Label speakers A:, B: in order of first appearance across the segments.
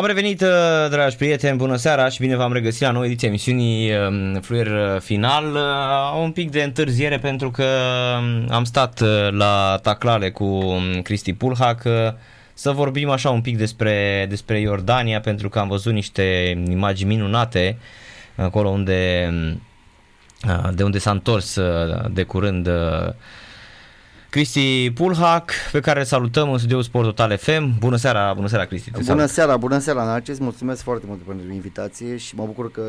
A: Am revenit, uh, dragi prieteni, bună seara și bine v-am regăsit la nouă ediție emisiunii um, Fluier uh, Final. Uh, un pic de întârziere pentru că um, am stat la taclale cu um, Cristi Pulhac să vorbim așa un pic despre, despre Iordania pentru că am văzut niște imagini minunate acolo unde de unde s-a întors de curând Cristi Pulhac, pe care îl salutăm în studioul Sport Total FM. Bună seara, bună seara Cristi.
B: Bună salut. seara, bună seara Narcis, mulțumesc foarte mult pentru invitație și mă bucur că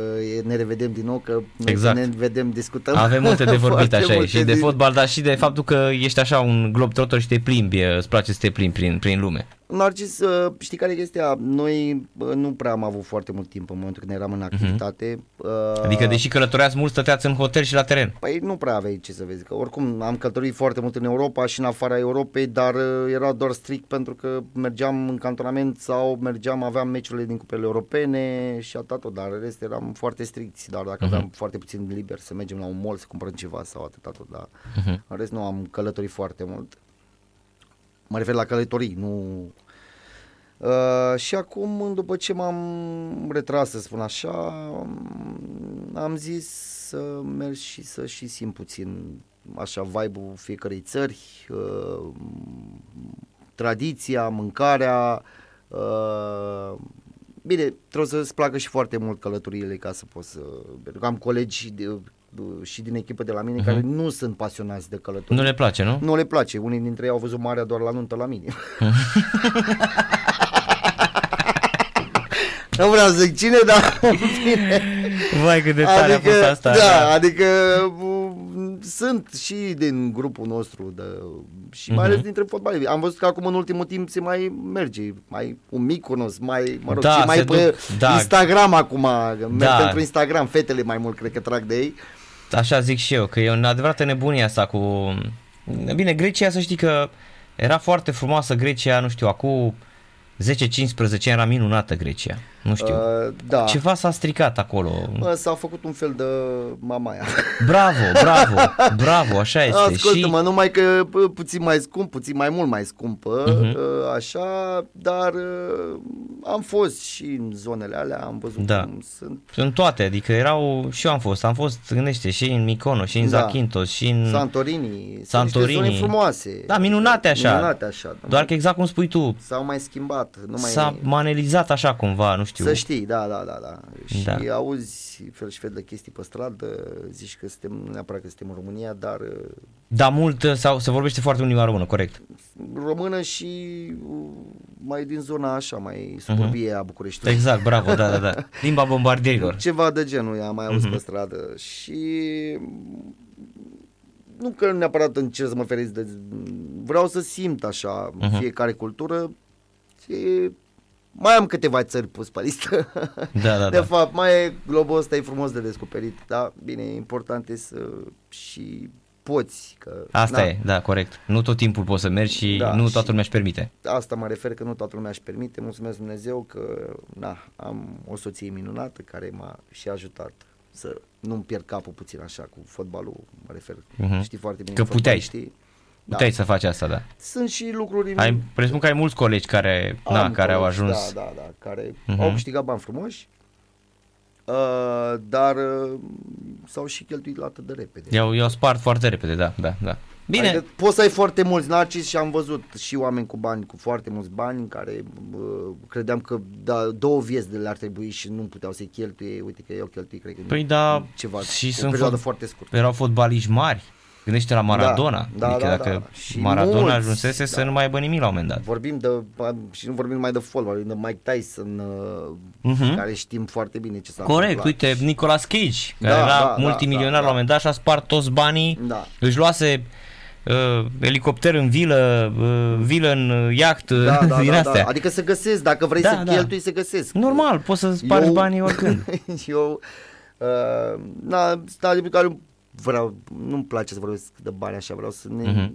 B: ne revedem din nou, că exact. ne vedem, discutăm.
A: Avem multe de vorbit așa și de fotbal, dar și de faptul că ești așa un glob trotter și te plimbi, îți place să te plimbi prin, prin lume.
B: Narcis, uh, știi care e chestia? Noi uh, nu prea am avut foarte mult timp în momentul când eram în mhm. activitate.
A: Uh-huh. Adică deși călătoreați mult, stăteați în hotel și la teren.
B: Păi nu prea aveai ce să vezi, că oricum am călătorit foarte mult în Europa și în afara Europei, dar era doar strict pentru că mergeam în cantonament sau mergeam, aveam meciurile din cupele europene și atât tot, dar în rest eram foarte stricți, dar dacă uh-huh. aveam foarte puțin liber să mergem la un mall să cumpărăm ceva sau atât tot, dar uh-huh. în rest nu am călătorit foarte mult. Mă refer la călătorii, nu... Uh, și acum, după ce m-am retras, să spun așa, am zis să merg și să și simt puțin așa vibe-ul fiecărei țări, uh, tradiția, mâncarea. Uh, bine, trebuie să-ți placă și foarte mult călătoriile ca să poți să... Pentru că am colegi de, și din echipă de la mine uh-huh. care nu sunt pasionați de călătorie.
A: Nu le place, nu?
B: Nu le place. Unii dintre ei au văzut marea doar la nuntă la mine. nu vreau să zic cine, dar
A: Vai cât de tare adică, a fost asta.
B: Da, da. adică sunt și din grupul nostru de, și mai uh-huh. ales dintre fotbaliști. Am văzut că acum în ultimul timp se mai merge, mai un mic cunosc, mai, mă rog, da, mai pe duc, da. Instagram acum, merg da. pentru Instagram, fetele mai mult cred că trag de ei.
A: Așa zic și eu, că e o adevărată nebunie asta cu... Bine, Grecia să știi că era foarte frumoasă Grecia, nu știu, acum 10-15 era minunată Grecia. Nu știu. Uh, da. Ceva s-a stricat acolo.
B: Uh, s-a făcut un fel de mamaia.
A: Bravo, bravo, bravo, așa este.
B: Ascultă-mă, și... numai că puțin mai scump, puțin mai mult mai scumpă, uh-huh. așa, dar uh, am fost și în zonele alea, am văzut da. cum sunt.
A: În toate, adică erau, și eu am fost, am fost, gândește, și în Micono, și în da. Zakynthos, și în
B: Santorini.
A: Santorini. Sunt
B: frumoase.
A: Da, minunate așa.
B: Minunate așa.
A: Doar că exact cum spui tu.
B: S-au mai schimbat. Nu mai
A: s-a manelizat așa cumva, nu știu.
B: Să știi, da, da, da, da. Și da. auzi fel și fel de chestii pe stradă, zici că suntem, nu neapărat că suntem în România, dar...
A: Da, mult, sau se vorbește foarte mult limba română, corect.
B: Română și uh, mai din zona așa, mai suburbie uh-huh. a Bucureștiului.
A: Exact, bravo, da, da, da. Limba bombardierilor.
B: Ceva de genul, am mai auzit uh-huh. pe stradă și nu că neapărat încerc să mă feresc de... Vreau să simt așa uh-huh. fiecare cultură și mai am câteva țări pus pe listă.
A: Da, da,
B: de da. fapt, mai e globul ăsta e frumos de descoperit, da? Bine, important e să și poți. Că,
A: Asta na. e, da, corect. Nu tot timpul poți să mergi și da, nu toată și lumea își permite.
B: Asta mă refer că nu toată lumea își permite. Mulțumesc Dumnezeu că na, am o soție minunată care m-a și ajutat să nu-mi pierd capul puțin așa cu fotbalul, mă refer. Uh-huh. Știi foarte bine.
A: Că puteai. Știi? Puteai da. să faci asta, da.
B: Sunt și lucruri...
A: Ai, presupun că ai mulți colegi care, am na, care colegi, au ajuns...
B: Da, da, da, care uh-huh. au câștigat bani frumoși, uh, dar uh, s-au și cheltuit atât de repede.
A: I-au, i-au spart foarte repede, da, da, da.
B: Bine. Adică poți să ai foarte mulți narcis și am văzut și oameni cu bani, cu foarte mulți bani, în care uh, credeam că da, două vieți de le ar trebui și nu puteau să-i cheltuie. Uite că eu cheltui, cred că
A: păi da,
B: ceva,
A: și o sunt perioadă fo- foarte scurtă. Erau fotbaliști mari Gândește la Maradona. Da,
B: da,
A: adică
B: da,
A: dacă
B: da.
A: Și Maradona mulți, ajunsese da. să nu mai aibă nimic la un moment dat.
B: Vorbim de, și nu vorbim numai de fotbal, vorbim de Mike Tyson, uh-huh. care știm foarte bine ce s-a
A: Corect, întâmplat. uite, Nicolas Cage, care da, era da, multimilionar da, da, la un moment dat și a spart toți banii, da. își luase uh, elicopter în vilă, uh, vilă în iaht, da, da, din da, astea.
B: Da. Adică să găsesc, dacă vrei da, să da. cheltui, să găsesc.
A: Normal, poți să spargi eu, banii oricând.
B: eu, uh, na, da, de care vreau, nu-mi place să vorbesc de bani așa, vreau să ne... Uh-huh.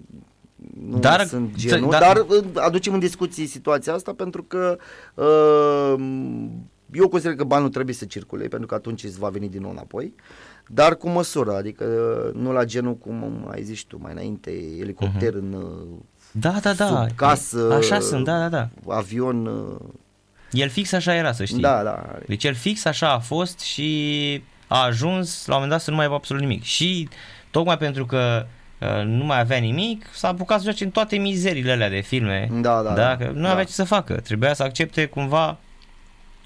B: Nu dar, sunt genul, dar, dar aducem în discuții situația asta pentru că uh, eu consider că banul trebuie să circule pentru că atunci îți va veni din nou înapoi, dar cu măsură, adică nu la genul cum ai zis tu mai înainte, elicopter uh-huh. în
A: da, da, da.
B: sub casă,
A: Așa sunt, da, da, da.
B: avion
A: El fix așa era, să știi.
B: Da, da.
A: Deci el fix așa a fost și a ajuns la un moment dat să nu mai aibă absolut nimic. Și tocmai pentru că uh, nu mai avea nimic, s-a apucat să joace în toate mizerile alea de filme.
B: Da, da,
A: da,
B: da.
A: că nu
B: Da.
A: avea ce să facă. Trebuia să accepte cumva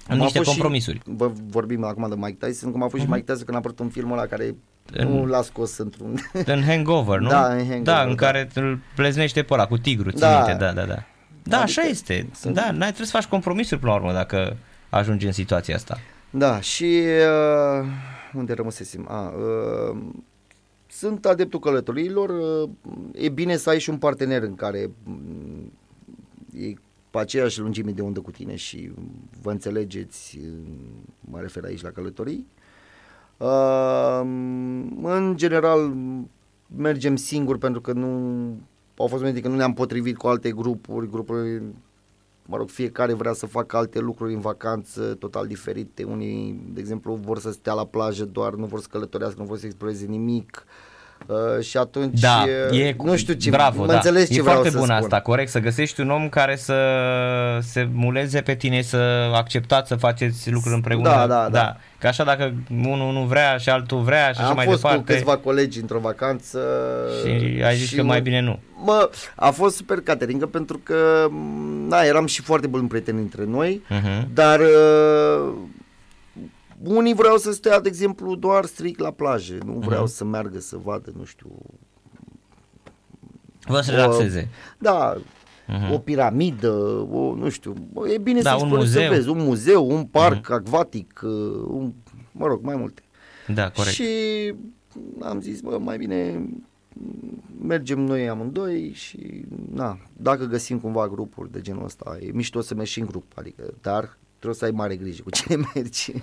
B: Cum a
A: niște
B: fost
A: compromisuri.
B: Și, vă vorbim acum de Mike Tyson, cum a fost și Mike Tyson când a apărut un film ăla care
A: În-
B: nu l-a scos într-un...
A: În Hangover, nu?
B: Da, în Hangover,
A: Da, în
B: da.
A: care îl pleznește pe ăla cu tigru, ții
B: Da.
A: minte, da, da, da. Da,
B: Adică
A: așa este.
B: sunt-
A: Da, n-ai trebuie să faci compromisuri până la urmă dacă ajungi în situația asta.
B: Da, și uh, unde rămăsesem? A, uh, sunt adeptul călătoriilor, uh, e bine să ai și un partener în care mm, e pe aceeași lungime de undă cu tine și vă înțelegeți, uh, mă refer aici la călătorii. Uh, în general mergem singuri pentru că nu au fost momente că nu ne-am potrivit cu alte grupuri, grupuri mă rog, fiecare vrea să facă alte lucruri în vacanță total diferite. Unii, de exemplu, vor să stea la plajă doar, nu vor să călătorească, nu vor să exploreze nimic. Uh, și atunci,
A: Da,
B: uh,
A: e
B: nu știu ce,
A: bravo,
B: mă
A: da.
B: înțelegi
A: e
B: ce vreau
A: foarte
B: să
A: bun
B: spun.
A: asta, corect, să găsești un om care să se muleze pe tine, să acceptați să faceți lucruri împreună.
B: Da, da, da.
A: Că așa dacă unul nu vrea și altul vrea și așa
B: Am
A: mai
B: fost
A: departe.
B: cu câțiva colegi într-o vacanță
A: Și ai zis că mai bine nu.
B: Mă, a fost super cateringă pentru că na, eram și foarte buni prieteni între noi,
A: Uh-huh.
B: dar uh, unii vreau să stea, de exemplu, doar strict la plajă, nu vreau
A: Mhm.
B: să meargă să vadă, nu știu,
A: Vă să
B: O-
A: relaxeze.
B: Da,
A: Mhm.
B: o piramidă, o, nu știu, bă, e bine
A: Da,
B: să
A: un
B: explorezi, să
A: muzeu.
B: vezi, un muzeu, un parc acvatic, uh, un, mă rog, mai multe.
A: Da, corect.
B: Și am zis, bă, mai bine mergem noi amândoi și, na, dacă găsim cumva grupuri de genul ăsta, e mișto să mergi și în grup, adică, dar trebuie să ai mare grijă cu cine mergi.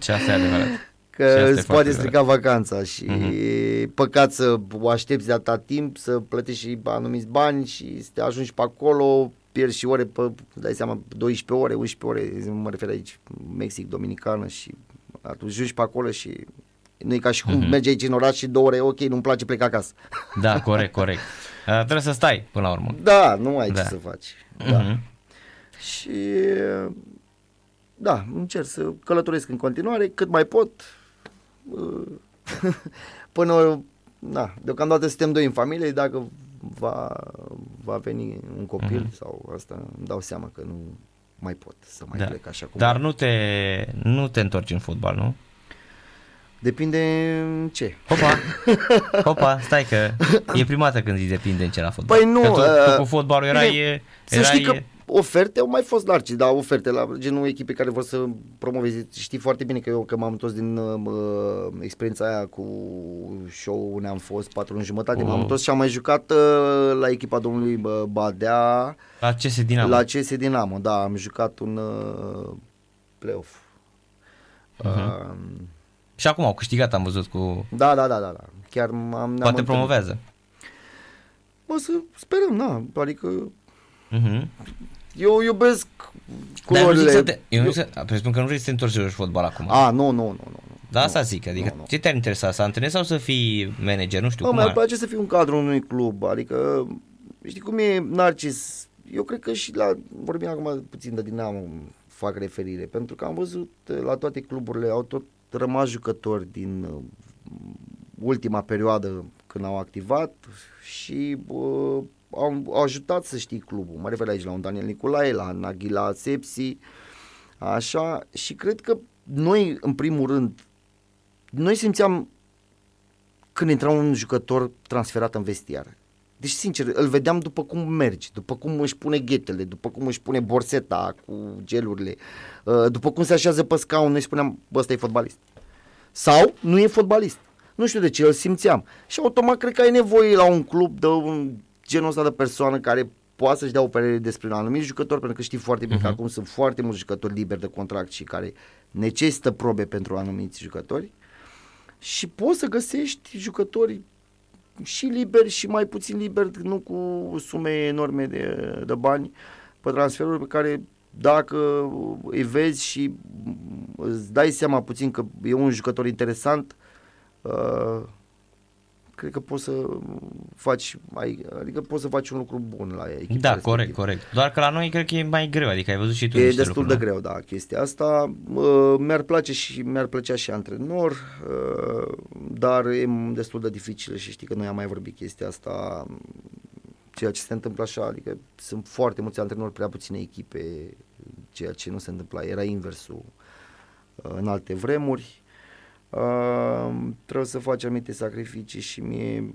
A: Ce asta e adevărat.
B: Că
A: Și asta e
B: îți
A: foarte
B: poate strica vacanța și
A: Mhm.
B: e păcat să o aștepți de atâta timp, să plătești și anumiți bani și să te ajungi pe acolo, pierzi și ore, pe, dai seama, 12 ore, 11 ore, mă refer aici, Mexic, Dominicană și atunci ajungi pe acolo și nu e ca și cum
A: Mhm.
B: mergi aici în oraș și două ore, ok, nu-mi place, plec acasă.
A: Da, corect, corect. Uh, trebuie să stai până la urmă.
B: Da, nu ai
A: Da.
B: ce să faci. Da.
A: Mhm.
B: Și da, încerc să călătoresc în continuare cât mai pot. Uh, Până, da, deocamdată suntem doi în familie, dacă va, va veni un copil
A: Mhm.
B: sau asta, îmi dau seama că nu mai pot să mai
A: Da.
B: plec așa cum.
A: Dar nu te, nu te întorci în fotbal, nu?
B: Depinde în ce.
A: Hopa, hopa, stai că e prima dată când zici depinde în ce la fotbal.
B: Păi nu,
A: Că tu,
B: uh,
A: tu cu fotbalul erai...
B: bine, Să
A: erai
B: știi că oferte au mai fost largi, dar oferte la genul echipe care vor să promoveze. Știi foarte bine că eu că m-am întors din uh, experiența aia cu show unde am fost patru luni jumătate,
A: Oh.
B: m-am întors și am mai jucat uh, la echipa domnului uh, Badea,
A: La ce se dinamă?
B: la CS Dinamo, da, am jucat un uh, play-off.
A: Mhm.
B: Uh,
A: Și acum au câștigat, am văzut cu...
B: da, da, da, da, da. Chiar am ne-am
A: Poate
B: întâlnit.
A: promovează.
B: Bă, să sperăm, da, adică
A: Mhm.
B: Eu iubesc
A: Dar nu zic
B: culorile.
A: să te... Eu nu zic să... Presupun că nu vrei să te întorci să joci fotbal acum.
B: A, nu, nu, nu, nu. nu.
A: Da, asta
B: nu.
A: zic, adică
B: Nu, nu.
A: ce te-ar interesa, să antrenezi sau să fii manager, nu știu
B: Bă,
A: cum
B: mi-ar
A: ar...
B: place să fiu un cadru unui club, adică știi cum e Narcis, eu cred că și la, vorbim acum puțin de Dinamo, fac referire, pentru că am văzut uh, la toate cluburile, au tot rămas jucători din uh, ultima perioadă când au activat și uh, au, au ajutat să știi clubul. Mă refer aici la un Daniel Nicolae, la Naghila Sepsi, așa, și cred că noi, în primul rând, noi simțeam când intra un jucător transferat în vestiar. Deci, sincer, îl vedeam după cum merge, după cum își pune ghetele, după cum își pune borseta cu gelurile, uh, după cum se așează pe scaun, noi spuneam, bă, ăsta e fotbalist. Sau nu e fotbalist. Nu știu de ce, îl simțeam. Și automat cred că ai nevoie la un club de un genul ăsta de persoană care poate să-și dea o părere despre un anumit jucător, pentru că știi foarte bine că
A: Mhm.
B: acum sunt foarte mulți jucători liberi de contract și care necesită probe pentru anumiți jucători și poți să găsești jucători și liberi și mai puțin liberi, nu cu sume enorme de, de bani pe transferuri pe care dacă îi vezi și îți dai seama puțin că e un jucător interesant, uh, cred că poți să faci, adică poți să faci un lucru bun la echipa
A: Da, respectiv. corect, corect. Doar că la noi cred că e mai greu, adică ai văzut și tu
B: E destul
A: lucruri,
B: de greu, da, chestia asta. Mi-ar place și mi-ar plăcea și antrenor, dar e destul de dificil și știi că noi am mai vorbit chestia asta ceea ce se întâmplă așa, adică sunt foarte mulți antrenori, prea puține echipe, ceea ce nu se întâmpla, era inversul în alte vremuri Uh, trebuie să faci anumite sacrificii și mie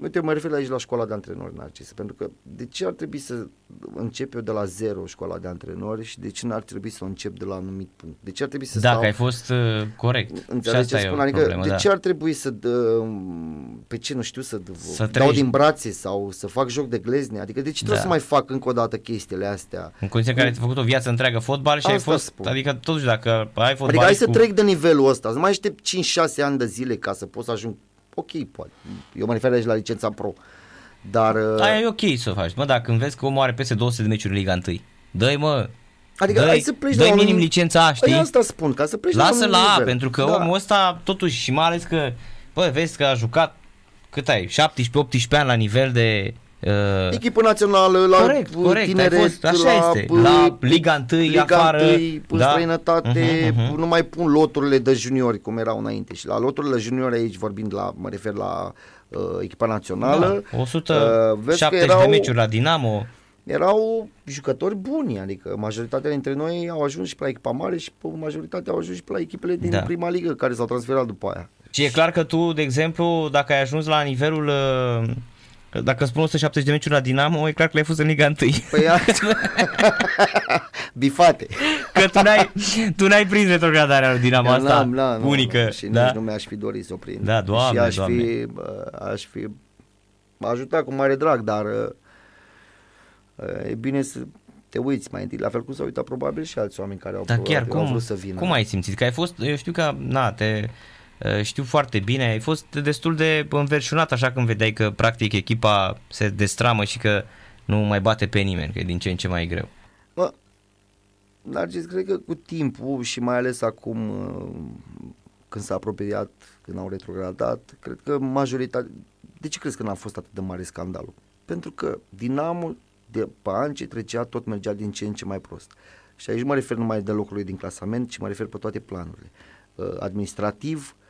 B: Uite, mă refer aici la școala de antrenori, Narcis, pentru că de ce ar trebui să încep eu de la zero școala de antrenori și de ce n-ar trebui să o încep de la un anumit punct? De ce ar trebui să
A: Dacă
B: stau...
A: ai fost uh, corect.
B: Înțelegi ce spun? Adică problemă, de da. ce ar trebui să, dă, pe ce nu știu, să, să dau treci. din brațe sau să fac joc de glezne? Adică de ce trebuie da. să mai fac încă o dată chestiile astea?
A: În condiții în care ai făcut o viață întreagă fotbal și Asta ai fost, spun. adică totuși dacă ai fotbal
B: Adică hai cu... să trec de nivelul ăsta, să mai aștept 5-6 ani de zile ca să pot să ajung ok, poate. Eu mă refer aici la licența pro. Dar...
A: Aia e ok să o faci. Mă, dacă vezi că omul are peste 200 de meciuri în Liga 1, dă-i mă,
B: Adică dă-i, hai să pleci
A: dă
B: la
A: minim un... licența A, știi? Păi
B: asta spun, ca să pleci
A: Lasă
B: la,
A: la
B: A,
A: pentru că da. omul ăsta totuși și mai ales că, bă, vezi că a jucat cât ai, 17-18 ani la nivel de
B: Uh, Echipă națională, la corect, corect, tineret, fost,
A: așa la, este. la Liga 1, Liga afară, 1,
B: în da? străinătate, uh-huh, uh-huh. nu mai pun loturile de juniori cum erau înainte și la loturile de juniori aici vorbind la, mă refer la uh, echipa națională.
A: Da, 170 uh, erau, de meciuri la Dinamo.
B: Erau jucători buni, adică majoritatea dintre noi au ajuns și pe la echipa mare și majoritatea au ajuns și pe la echipele din da. prima ligă care s-au transferat după aia.
A: Și e clar că tu, de exemplu, dacă ai ajuns la nivelul uh, dacă spun 170 de meciuri la Dinamo, e clar că le-ai fost în Liga 1.
B: Păi Bifate.
A: Că tu n-ai, tu n-ai prins retrogradarea lui Dinamo Eu asta n-am, n-am, unică.
B: Și da? nici nu mi-aș fi dorit să o prind.
A: Da, doamne,
B: și aș
A: doamne.
B: fi, aș fi ajutat cu mare drag, dar e bine să te uiți mai întâi, la fel cum s-au uitat probabil și alți oameni care au,
A: da, chiar,
B: au
A: cum,
B: vrut să vină.
A: Cum ai simțit? Că ai fost, eu știu că, na, te, Eh, știu foarte bine, ai fost destul de înverșunat așa când vedeai că practic echipa se destramă și că nu mai bate pe nimeni, că e din ce în ce mai greu.
B: Bă, Narcis, cred că cu timpul și mai ales acum eh, când s-a apropiat, când au retrogradat, cred că majoritatea... De ce crezi că n-a fost atât de mare scandalul? Pentru că Dinamo de pe an ce trecea tot mergea din ce în ce mai prost. Și aici mă refer numai de locurile din clasament, ci mă refer pe toate planurile. Eh, administrativ, Uh,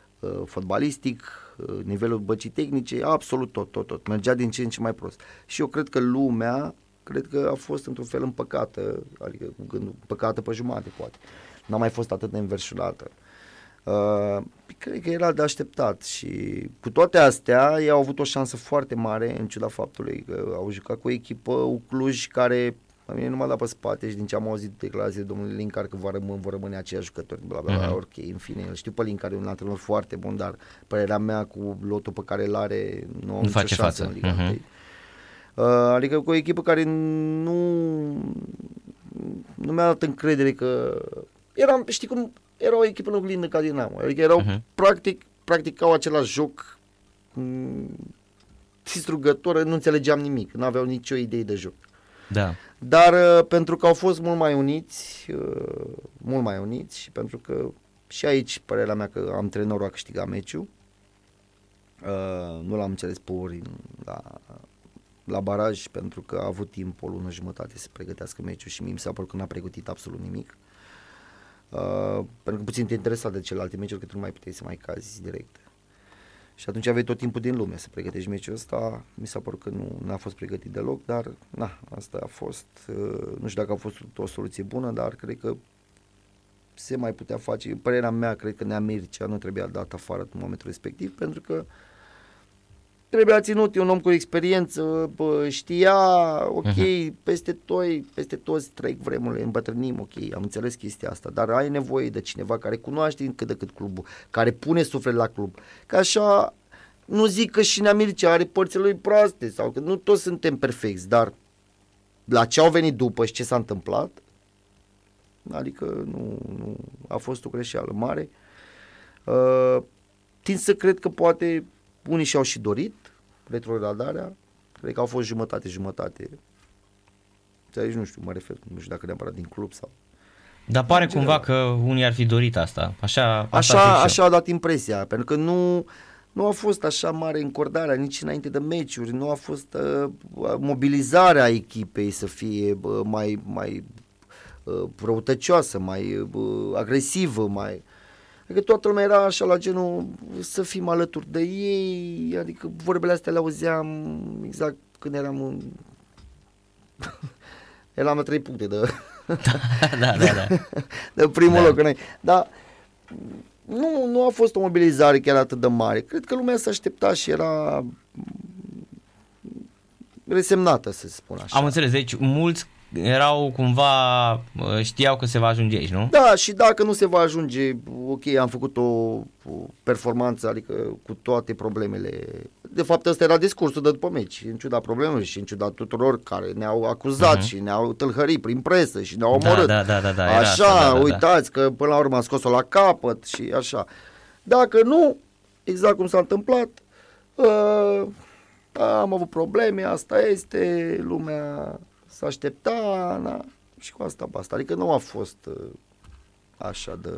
B: fotbalistic, uh, nivelul băcii tehnice, absolut tot, tot, tot. Mergea din ce în ce mai prost. Și eu cred că lumea, cred că a fost într-un fel împăcată, adică gândul, împăcată pe jumate, poate. N-a mai fost atât de înverșunată. Uh, cred că era de așteptat și cu toate astea ei au avut o șansă foarte mare în ciuda faptului că au jucat cu o echipă Ucluj care la mine nu m-a dat pe spate și din ce am auzit declarații domnului Linkar că va rămâne, vor rămâne aceiași jucători, bla, bla, bla, uh-huh. ok, în fine, îl știu pe Linkar, e un antrenor foarte bun, dar părerea mea cu lotul pe care îl are nu, nu face față în Liga uh-huh. uh, adică cu o echipă care nu nu mi-a dat încredere că era, știi cum, era o echipă în oglindă ca Dinamo, adică erau uh-huh. practic, practicau același joc mm, distrugător, nu înțelegeam nimic, nu aveau nicio idee de joc.
A: Da.
B: Dar uh, pentru că au fost mult mai uniți, uh, mult mai uniți și pentru că și aici părerea mea că antrenorul a câștigat meciul. Uh, nu l-am înțeles pe ori la, la baraj pentru că a avut timp o lună jumătate să pregătească meciul și mie mi s-a părut că n-a pregătit absolut nimic. Uh, pentru că puțin te interesa de celelalte meciuri că tu nu mai puteai să mai cazi direct. Și atunci aveai tot timpul din lume să pregătești meciul ăsta. Mi s-a părut că nu a fost pregătit deloc, dar na, asta a fost, uh, nu știu dacă a fost o soluție bună, dar cred că se mai putea face. Părerea mea, cred că Neamircea nu trebuia dat afară în momentul respectiv, pentru că trebuia ținut, e un om cu experiență, bă, știa, ok, uh-huh. peste toi, peste toți trec vremurile, îmbătrânim, ok, am înțeles chestia asta, dar ai nevoie de cineva care cunoaște cât de cât clubul, care pune suflet la club, că așa, nu zic că și Neamircea are părțile lui proaste sau că nu toți suntem perfecți, dar la ce au venit după și ce s-a întâmplat, adică nu, nu a fost o greșeală mare. Uh, tind să cred că poate unii și-au și dorit retrogradarea, cred că au fost jumătate-jumătate. Aici nu știu, mă refer, nu știu dacă neapărat din club sau...
A: Dar pare cumva că unii ar fi dorit asta. Așa,
B: așa, așa a dat impresia, pentru că nu, nu a fost așa mare încordarea nici înainte de meciuri, nu a fost uh, mobilizarea echipei să fie uh, mai, mai uh, răutăcioasă, mai uh, agresivă, mai... Adică toată lumea era așa la genul să fim alături de ei, adică vorbele astea le auzeam exact când eram în... eram la trei puncte de...
A: da, da, da, da.
B: de primul
A: Da.
B: loc înainte. Dar nu, nu a fost o mobilizare chiar atât de mare. Cred că lumea se aștepta și era mm, resemnată, să spun așa.
A: Am înțeles, deci mulți erau cumva, uh, știau că se va ajunge aici, nu?
B: Da, și dacă nu se va ajunge, ok, am făcut o, o performanță, adică cu toate problemele. De fapt, ăsta era discursul de după meci, în ciuda problemelor și în ciuda tuturor care ne-au acuzat
A: Mhm.
B: și ne-au tâlhărit prin presă și ne-au
A: Da,
B: omorât.
A: da, da, da, da, era
B: așa,
A: asta, da, da, da.
B: uitați că până la urmă am scos-o la capăt și așa. Dacă nu, exact cum s-a întâmplat, uh, am avut probleme, asta este, lumea s-a aștepta, na, și cu asta basta. Adică nu a fost uh, așa de...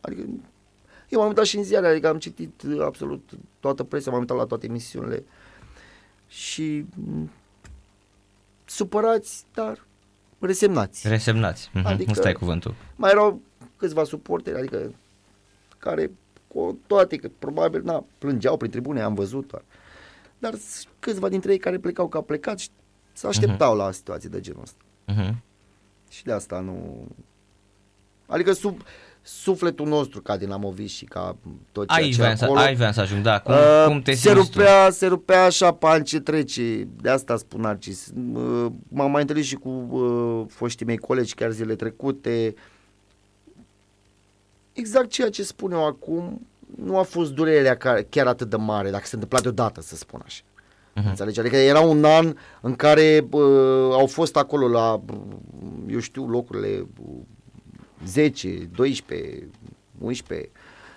B: Adică eu m-am uitat și în ziare, adică am citit uh, absolut toată presa, m-am uitat la toate emisiunile și m, supărați, dar resemnați.
A: Resemnați, mhm,
B: Adică-
A: ăsta e cuvântul.
B: Mai erau câțiva suporteri, adică care cu toate, că probabil, na, plângeau prin tribune, am văzut, doar. dar s- câțiva dintre ei care plecau ca plecat și se așteptau la situații de genul ăsta.
A: Mhm.
B: Și de asta nu... Adică sub sufletul nostru ca dinamovist și ca tot ceea
A: Aici
B: ce
A: vreau, să,
B: acolo...
A: aici vreau să ajung, da, cum,
B: Uh,
A: cum te
B: se
A: simți tu?
B: rupea, se rupea așa pe an ce trece, de asta spun Narcis. Uh, M-am mai întâlnit și cu uh, foștii mei colegi chiar zile trecute. Exact ceea ce spun eu acum, nu a fost durerea ca- chiar atât de mare, dacă se întâmpla deodată, să spun așa.
A: Mhm.
B: Înțelegi? Adică era un an în care uh, au fost acolo la, uh, eu știu, locurile uh, 10, 12, 11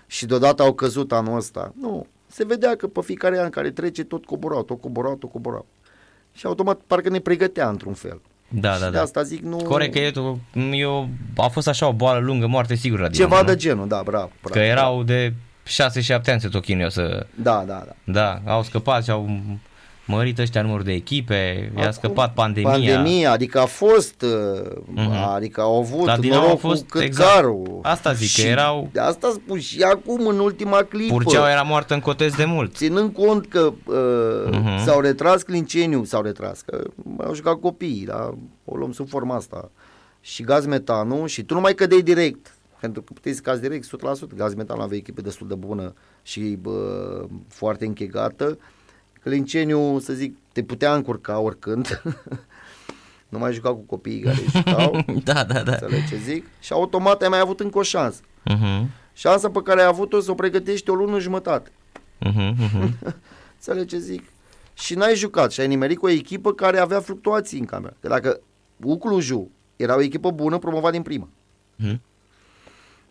B: și deodată au căzut anul ăsta. Nu, se vedea că pe fiecare an care trece tot coborau, tot coborau, tot coborau. Și automat parcă ne pregătea într-un fel.
A: Da,
B: și
A: da,
B: de
A: da.
B: asta zic, nu...
A: Corect, că eu, eu, a fost așa o boală lungă, moarte sigură la
B: Ceva
A: Dinamo,
B: de
A: nu?
B: genul, da, bravo. bravo
A: Că erau de 6-7 ani se tot chinuiau să...
B: Da, da, da.
A: Da, au scăpat și au mărit ăștia numărul de echipe, i-a
B: Acum,
A: scăpat pandemia.
B: Pandemia, adică a fost, uh,
A: Mhm.
B: adică au avut
A: La Dinamo
B: noroc
A: a fost,
B: cu
A: exact.
B: cățarul.
A: Asta zic, că
B: Și
A: erau-
B: De asta spun și acum, în ultima clipă.
A: Purceau era moartă în cotez de mult.
B: Ținând cont că uh,
A: Mhm.
B: s-au retras Clinceniu, s-au retras, că au jucat copiii, da? o luăm sub forma asta. Și gaz metanu și tu nu mai cădeai direct, pentru că puteai să cazi direct 100%. Gaz metan avea echipă destul de bună și bă, foarte închegată. Clinceniu, să zic, te putea încurca oricând. nu mai juca cu copiii care jucau,
A: da, da, da.
B: înțelegi ce zic? Și automat ai mai avut încă o șansă.
A: Mhm,
B: Șansa pe care ai avut-o să o pregătești o lună jumătate.
A: mhm, mhm.
B: Înțelegi ce zic? Și n-ai jucat și ai nimerit cu o echipă care avea fluctuații în cameră. Că dacă Ucluju era o echipă bună, promovat din prima.
A: Mhm.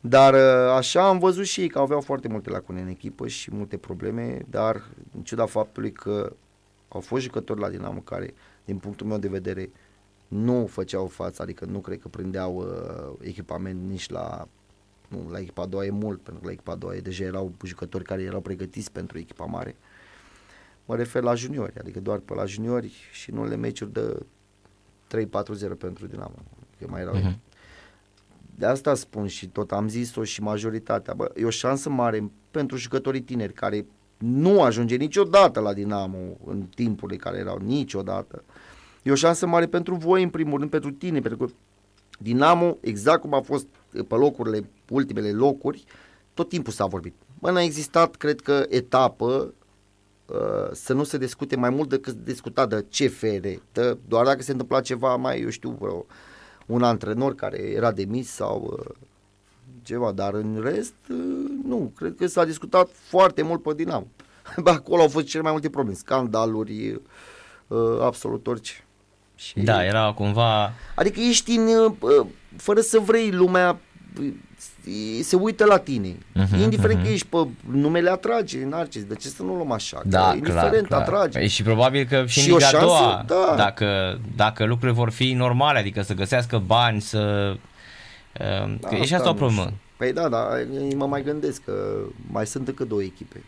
B: Dar uh, așa am văzut și ei că aveau foarte multe lacune în echipă și multe probleme, dar în ciuda faptului că au fost jucători la Dinamo care, din punctul meu de vedere, nu făceau față, adică nu cred că prindeau uh, echipament nici la nu, la echipa a doua e mult, pentru că la echipa a doua e, deja erau jucători care erau pregătiți pentru echipa mare. Mă refer la juniori, adică doar pe la juniori și în unele meciuri de 3-4-0 pentru Dinamo. Că mai erau
A: Mhm.
B: De asta spun și tot am zis-o și majoritatea. Bă, e o șansă mare pentru jucătorii tineri care nu ajunge niciodată la Dinamo în timpurile care erau niciodată. E o șansă mare pentru voi, în primul rând, pentru tine, pentru că Dinamo, exact cum a fost pe locurile, ultimele locuri, tot timpul s-a vorbit. Bă, n-a existat, cred că, etapă uh, să nu se discute mai mult decât discuta de CFR, de, doar dacă se întâmpla ceva mai, eu știu, vreo, un antrenor care era demis sau uh, ceva, dar în rest, uh, nu, cred că s-a discutat foarte mult pe Dinamo. Bă, acolo au fost cele mai multe probleme, scandaluri, uh, absolut orice. Și,
A: Da, era cumva...
B: Adică ești în, uh, fără să vrei, lumea uh, se uită la tine.
A: Mhm,
B: Indiferent
A: mhm.
B: că ești pe numele atrage, Narcis, de ce să nu luăm așa?
A: Da,
B: că
A: clar,
B: indiferent
A: clar.
B: atrage.
A: Păi Și probabil că și,
B: Și
A: în
B: o
A: Liga a
B: șansă,
A: doua,
B: da.
A: dacă, dacă lucrurile vor fi normale, adică să găsească bani, să... Uh, că e și asta o
B: nu
A: problemă.
B: știu. Păi da, da, mă mai gândesc că mai sunt încă două echipe.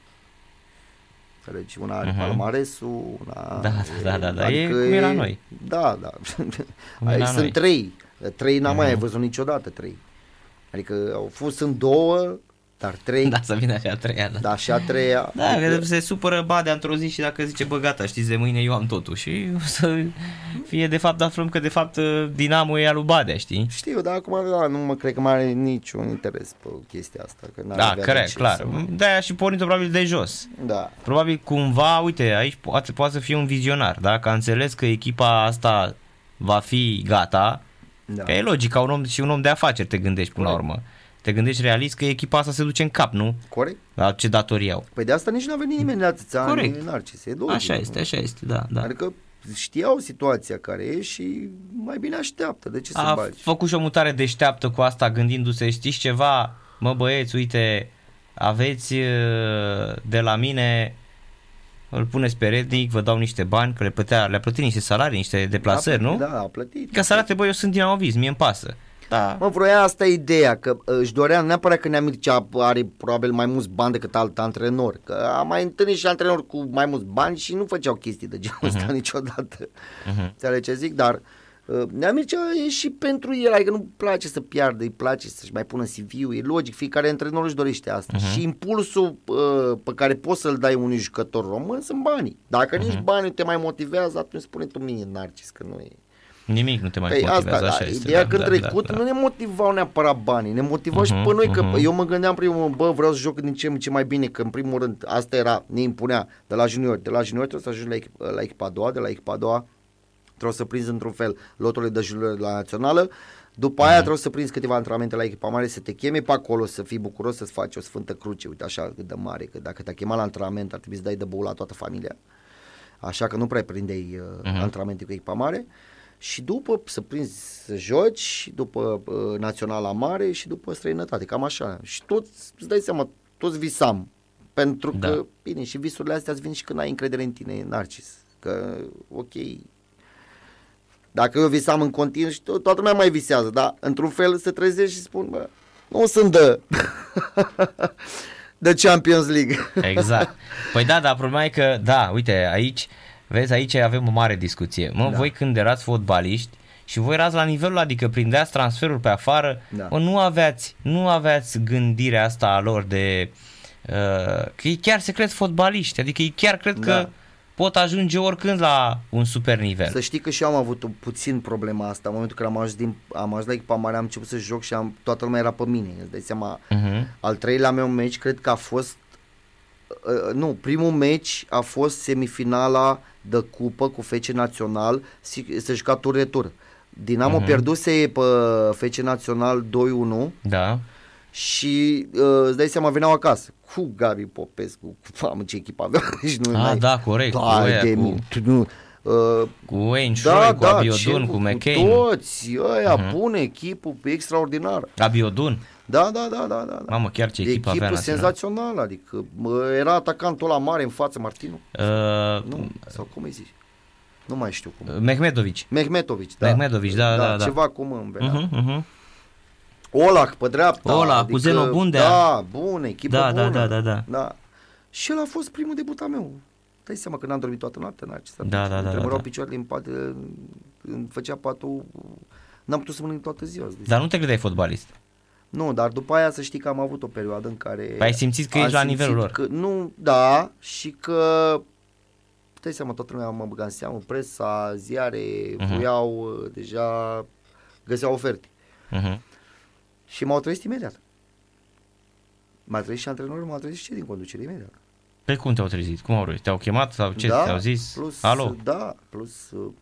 B: Înțelegi? Una are uh-huh. palmaresul, una...
A: Da, da, da, da, adică e cum era noi.
B: Da, da. Aici sunt noi. trei. Trei n-am uh-huh. mai văzut niciodată, trei. Adică au fost în două, dar trei...
A: Da, să vină și a treia, da.
B: Da, și a treia.
A: Da, adică... se supără Badea într-o zi și dacă zice, bă, gata, știți, de mâine eu am totul și o să fie, de fapt, aflăm că, de fapt, Dinamo e al lui Badea, știi?
B: Știu, dar acum, da, nu mă cred că mai are niciun interes pe chestia asta. Că
A: da, corect, clar. Să... De-aia și pornit probabil de jos.
B: Da.
A: Probabil cumva, uite, aici poate, poate să fie un vizionar, da? Că a înțeles că echipa asta va fi gata, da. Că e logic, ca un om și un om de afaceri te gândești până Corect. la urmă te gândești realist că echipa asta se duce în cap, nu?
B: Corect.
A: La ce datorii au.
B: Păi de asta nici nu a venit nimeni de atâția Corect. ani în Narcis. E logic,
A: așa este, așa este, da, da.
B: Adică știau situația care e și mai bine așteaptă. De ce
A: a
B: să bagi?
A: A făcut și o mutare deșteaptă cu asta, gândindu-se, știți ceva? Mă băieți, uite, aveți uh, de la mine îl puneți pe rednic, vă dau niște bani, că le plătea, le-a plătit niște salarii, niște deplasări,
B: da,
A: nu?
B: Da, a plătit.
A: Ca să arate, băi, eu sunt din Aviz, mie îmi pasă.
B: Da. Mă, vroia asta ideea, că uh, își dorea neapărat că Neamircea are probabil mai mulți bani decât alt antrenor, că a mai întâlnit și antrenori cu mai mulți bani și nu făceau chestii de genul ăsta uh-huh. niciodată. Uh-huh. Înțelegi ce zic? Dar uh, Neamircea e și pentru el, adică nu place să piardă, îi place să-și mai pună CV-ul, e logic, fiecare antrenor își dorește asta. Uh-huh. Și impulsul uh, pe care poți să-l dai unui jucător român sunt banii. Dacă uh-huh. nici banii te mai motivează, atunci spune tu mie, Narcis, că nu e
A: Nimic nu te mai păi motivează,
B: asta,
A: așa
B: da,
A: este.
B: Ideea da, că în da, trecut da, da. nu ne motivau neapărat banii, ne motivau uh-huh, și pe noi, că uh-huh. eu mă gândeam primul bă, vreau să joc din ce, ce mai bine, că în primul rând asta era, ne impunea de la junior, de la junior trebuie să ajungi la, echipa, la echipa a doua, de la echipa a doua trebuie să prinzi într-un fel loturile de junior la națională, după aia uh-huh. trebuie să prinzi câteva antrenamente la echipa mare, să te cheme pe acolo, să fii bucuros să-ți faci o sfântă cruce, uite așa cât de mare, că dacă te-a chemat la antrenament ar trebui să dai de băul la toată familia. Așa că nu prea prindeai uh, uh-huh. antrenamente cu echipa mare. Uh, și după să prinzi să joci, după uh, naționala mare și după străinătate, cam așa. Și toți, îți dai seama, toți visam. Pentru da. că, bine, și visurile astea îți vin și când ai încredere în tine, Narcis. Că, ok, dacă eu visam în continuu și to- toată lumea mai visează, dar într-un fel se trezește și spun, bă, nu sunt de... de Champions League.
A: exact. Păi da, dar problema e că, da, uite, aici Vezi, aici avem o mare discuție. Mă, da. voi când erați fotbaliști și voi erați la nivelul, adică prindeați transferul pe afară, da. mă, nu aveați, nu aveați gândirea asta a lor de uh, că ei chiar se cred fotbaliști, adică ei chiar cred da. că pot ajunge oricând la un super nivel.
B: Să știi că și eu am avut un puțin problema asta. În momentul când am ajuns, din, am ajuns la echipa mare, am început să joc și am, toată lumea era pe mine. Îți dai seama, uh-huh. al treilea meu meci, cred că a fost uh, nu, primul meci a fost semifinala de cupă cu FC Național, se juca tur retur. Dinamo uh-huh. pierduse pe FC Național 2-1.
A: Da.
B: Și uh, îți dai seama, veneau acasă cu Gabi Popescu, cu mamă ce echipă avea.
A: Deci nu ah, mai... da, corect. Da, cu, de cu... Nu, uh, cu Wayne da, Shroy, da, cu Abiodun, cu, cu McCain.
B: Cu toți, ăia, uh-huh. bune, echipul extraordinar.
A: Abiodun.
B: Da, da, da, da, da.
A: Mamă, chiar ce echipă avea
B: senzațională, adică era atacantul la mare în față, Martinu. Uh, nu, sau cum îi zici? Nu mai știu cum.
A: Mehmetovici.
B: Mehmetovici, da.
A: Mehmetovici, da, da, da. da.
B: Ceva cum îmi venea. Uh-huh, uh-huh. Olach pe dreapta.
A: Olach, adică, cu Zeno Bundea.
B: Da, bun, echipă
A: da,
B: bună.
A: Da, da, da, da.
B: da. Și el a fost primul debut al meu. Dai seama că n-am dormit toată noaptea în acesta.
A: Da, da, da. da, da.
B: picioarele în pat, îmi făcea patul, n-am putut să mănânc toată ziua.
A: Dar nu te credeai fotbalist?
B: Nu, dar după aia să știi că am avut o perioadă în care...
A: Păi ai simțit că ești la nivelul lor.
B: Că, nu, da, și că puteai seama, toată lumea mă băga în seamă, presa, ziare, uh-huh. voiau, deja găseau oferte. Uh-huh. Și m-au trezit imediat. M-a trezit și antrenorul, m-a trezit și cei din conducere imediat.
A: Pe cum te-au trezit? Cum au reușit? Te-au chemat sau ce? Da, te-au zis?
B: Plus,
A: Alo?
B: Da, plus uh,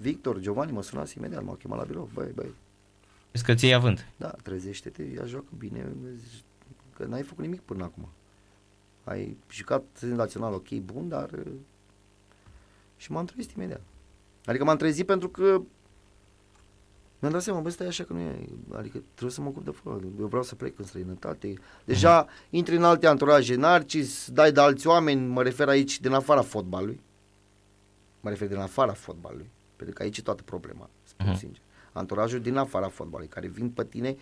B: Victor, Giovanni mă sunase imediat, m-au chemat la birou. Băi, băi,
A: Vezi că ți avânt.
B: Da, trezește-te, ia joacă bine, că n-ai făcut nimic până acum. Ai jucat național ok, bun, dar... Și m-am trezit imediat. Adică m-am trezit pentru că mi-am dat seama, bă, stai așa că nu e, adică trebuie să mă ocup de fără, eu vreau să plec în străinătate. Deja uh-huh. intri în alte anturaje, narcis, dai de alți oameni, mă refer aici din afara fotbalului. Mă refer din afara fotbalului, pentru că aici e toată problema, spun uh-huh. sincer anturajul din afara fotbalului, care vin pe tine,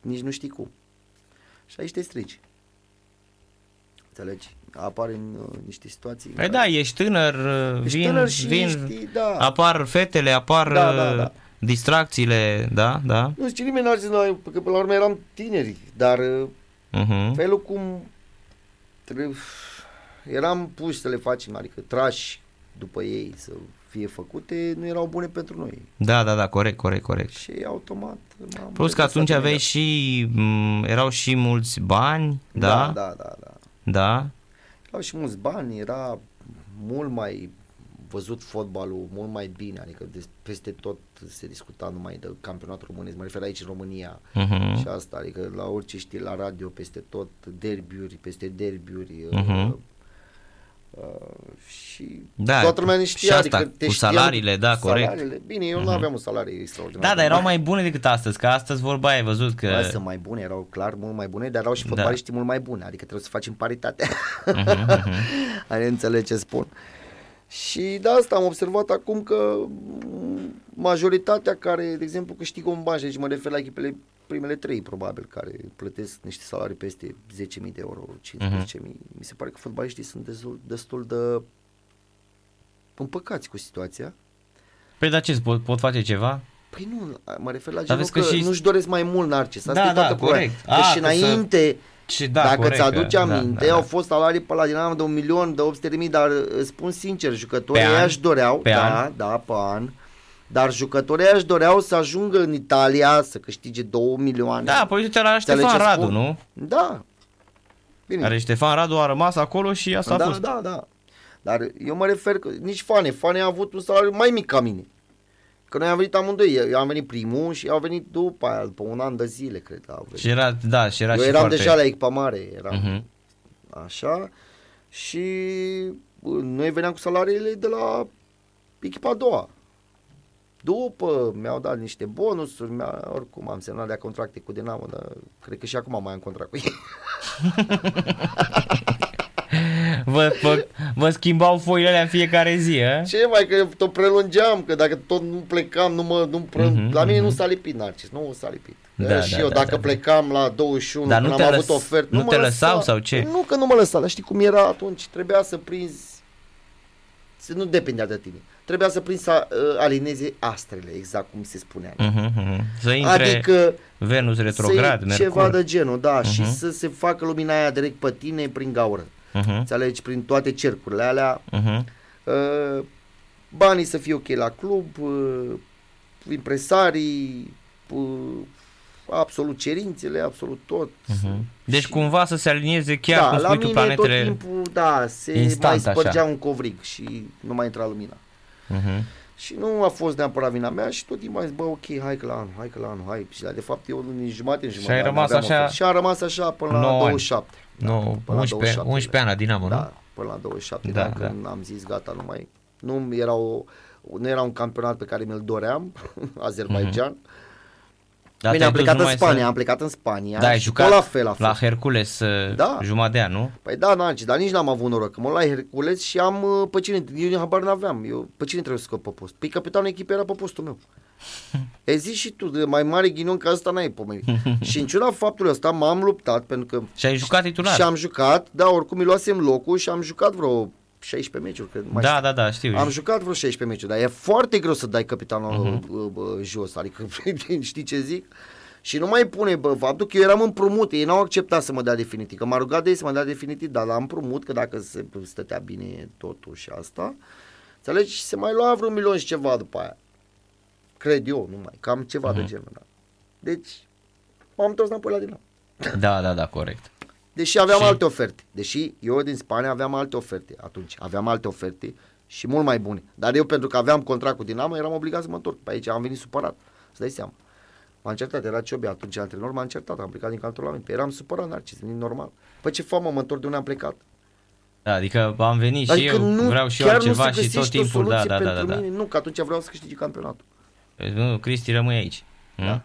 B: nici nu știi cum. Și aici te strici. Înțelegi? apar în uh, niște situații.
A: Păi da, ești tânăr,
B: Ești
A: vin,
B: tânăr și
A: vin
B: ești, da.
A: apar fetele, apar
B: Da, da, da.
A: Distracțiile, da, da.
B: Nu zice nimeni n-ar zis noi, că până la urmă eram tineri, dar uh,
A: Uh-huh.
B: felul cum trebuie, eram puși să le facem, adică trași după ei să fie făcute, nu erau bune pentru noi.
A: Da, da, da, corect, corect, corect.
B: Și automat m-am
A: Plus că
B: regăsat
A: atunci
B: în
A: aveai
B: ele.
A: și, m, erau și mulți bani, da,
B: Da, da, da, da.
A: da,
B: Erau și mulți bani, era mult mai văzut fotbalul mult mai bine, adică de, peste tot se discuta numai de campionatul românesc, mă refer aici în România
A: Mhm.
B: și asta, adică la orice știi la radio, peste tot, derbiuri, peste derbiuri
A: Mhm.
B: uh, uh, și
A: Da,
B: toată lumea ne știa,
A: și asta,
B: adică te
A: cu
B: știam-
A: salariile, da, corect.
B: Salariile, bine, eu nu aveam un salariu extraordinar.
A: Da, dar erau mai bune decât astăzi, că astăzi vorba ai văzut că...
B: Bă, sunt mai bune, erau clar mult mai bune, dar erau și
A: Da.
B: fotbaliștii mult mai bune, adică trebuie să facem paritate.
A: Mhm, mhm.
B: Ai înțeles ce spun. Și de asta am observat acum că m, majoritatea care, de exemplu, câștigă un bani, și aici mă refer la echipele primele trei, probabil, care plătesc niște salarii peste 10.000 de euro, 15.000. Mi se pare că fotbaliștii sunt destul, destul de împăcați cu situația.
A: Păi dar ce, pot, pot face ceva?
B: Păi nu, mă refer la genul
A: vezi
B: că,
A: că și-
B: nu-și doresc mai mult Narcis. Asta
A: Da,
B: e toată
A: da,
B: problema.
A: corect.
B: Că
A: A,
B: și
A: că să-
B: înainte,
A: Și da,
B: dacă
A: corect,
B: ți-aduci
A: că-
B: aminte,
A: da, da,
B: au
A: da.
B: fost salarii pe la Dinamo de un milion, de 800 de mii, dar îți spun sincer, jucătorii
A: Pe
B: ăia
A: an?
B: își doreau,
A: Pe
B: da,
A: an?
B: da, pe an, dar jucătorii ăia își doreau să ajungă în Italia, să câștige 2 milioane.
A: Da, păi uite la
B: Înțelegi
A: Ștefan
B: ce
A: Radu,
B: spun?
A: nu?
B: Da. Bine.
A: Care Ștefan Radu a rămas acolo și asta a
B: da,
A: fost.
B: da, da. Dar eu mă refer că nici Fane, Fane a avut un salariu mai mic ca mine. Că noi am venit amândoi, eu am venit primul și au venit după aia, după un an de zile, cred. Au venit.
A: Și era, da, și era
B: eu
A: și
B: eram
A: foarte...
B: deja la echipa mare, eram
A: Mhm.
B: așa și bă, noi veneam cu salariile de la echipa a doua. După mi-au dat niște bonusuri, mi-a, oricum am semnat de contracte cu Dinamo, dar cred că și acum mai am contract cu ei.
A: Vă, vă, vă schimbau foile alea în fiecare zi, a?
B: Ce mai că tot prelungeam, că dacă tot nu plecam, nu mă, nu pre...
A: Mhm,
B: la mine
A: mhm.
B: nu s-a lipit Narcis, nu s-a lipit.
A: Da,
B: Da, și
A: da,
B: eu
A: da,
B: dacă
A: da, da.
B: plecam la 21,
A: Dar nu
B: când
A: te
B: am
A: lăs-
B: avut ofert,
A: nu
B: mă
A: te
B: lăsa.
A: lăsau sau ce?
B: Nu că nu mă lăsa, dar știi cum era atunci, trebuia să prinzi, să nu depindea de tine. Trebuia să prinzi să uh, alineze astrele, exact cum se spunea.
A: Mhm, mhm. Să intre
B: Adică
A: Venus
B: să
A: retrograd,
B: iei
A: Mercur.
B: ceva de genul, da, și
A: Mhm.
B: să se facă lumina aia direct pe tine prin gaură.
A: Mhm,
B: Înțelegi, prin toate cercurile alea,
A: mhm.
B: Uh, banii să fie ok la club, uh, impresarii, uh, absolut cerințele, absolut tot.
A: Mhm. Deci
B: Și-
A: cumva să se alinieze chiar
B: da,
A: cum
B: la
A: spui tu
B: mine
A: planetele.
B: tot timpul, da, se
A: instant,
B: mai spărgea
A: așa.
B: un covrig și nu mai intra lumina.
A: Mhm.
B: Și nu a fost neapărat vina mea și tot timpul am zis, bă, ok, hai că la anul, hai că la anul, hai. Și de fapt eu în jumate, în jumătate.
A: ai rămas
B: aveam
A: așa
B: ofertă. Și a rămas așa până la
A: nouă ani.
B: 27.
A: No,
B: până la
A: 11,
B: 27,
A: 11 ani la Dinamo, nu?
B: Da, până la 27
A: Da,
B: da, de ani, când am zis gata, nu mai... Nu era, o, nu era un campionat pe care mi-l doream, Azerbaijan.
A: Mhm. Dar
B: Bine, am
A: te-ai dus
B: plecat în
A: numai
B: Spania,
A: să-
B: am plecat în Spania.
A: Da, ai
B: și
A: jucat
B: tot la fel a fost.
A: la Hercules
B: Da.
A: da. jumătate de an, nu?
B: Păi da, Nanci, dar nici n-am avut noroc. Că mă luai Hercules și am uh, pe cine, eu habar n-aveam. Eu, pe cine trebuie să scot pe post? Păi capitanul echipei era pe postul meu. E zi și tu, de mai mare ghinion ca asta n-ai pomenit. și în ciuda faptului ăsta m-am luptat pentru că
A: Și ai jucat titular.
B: și am jucat, da, oricum îi luasem locul și am jucat vreo 16 meciuri, cred. Mai
A: da,
B: știu.
A: da, da, știu.
B: Am jucat vreo 16 meciuri, dar e foarte greu să dai capitanul
A: Mhm.
B: uh-huh. uh, uh, jos, adică știi ce zic? Și nu mai pune, bă, faptul că eu eram împrumut, ei n-au acceptat să mă dea definitiv, că m-a rugat de ei să mă dea definitiv, dar la împrumut, că dacă se stătea bine totul și asta, înțelegi, și se mai lua vreo milion și ceva după aia. Cred eu, numai, cam ceva uh-huh. de genul, da. Deci, m-am întors înapoi la Dinamo.
A: Da, da, da, corect.
B: Deși aveam
A: Și-
B: alte oferte. Deși eu din Spania aveam alte oferte atunci. Aveam alte oferte și mult mai bune. Dar eu pentru că aveam contract cu Dinamo eram obligat să mă întorc. Pe aici am venit supărat. Să dai seama. M-a încertat, era Ciobi atunci antrenor, m-a încertat, am plecat din cantonament. Păi eram supărat, Narcis, e normal. Păi ce fac, mă, mă întorc de unde am plecat?
A: Da, adică am venit și
B: Adică
A: eu,
B: nu,
A: vreau și eu
B: chiar
A: altceva
B: nu se
A: și tot
B: găsește o
A: timpul, da,
B: soluție
A: da, da,
B: pentru
A: da, da.
B: mine. Nu, că atunci vreau să câștigi campionatul.
A: Nu, Cristi, rămâi aici.
B: Da.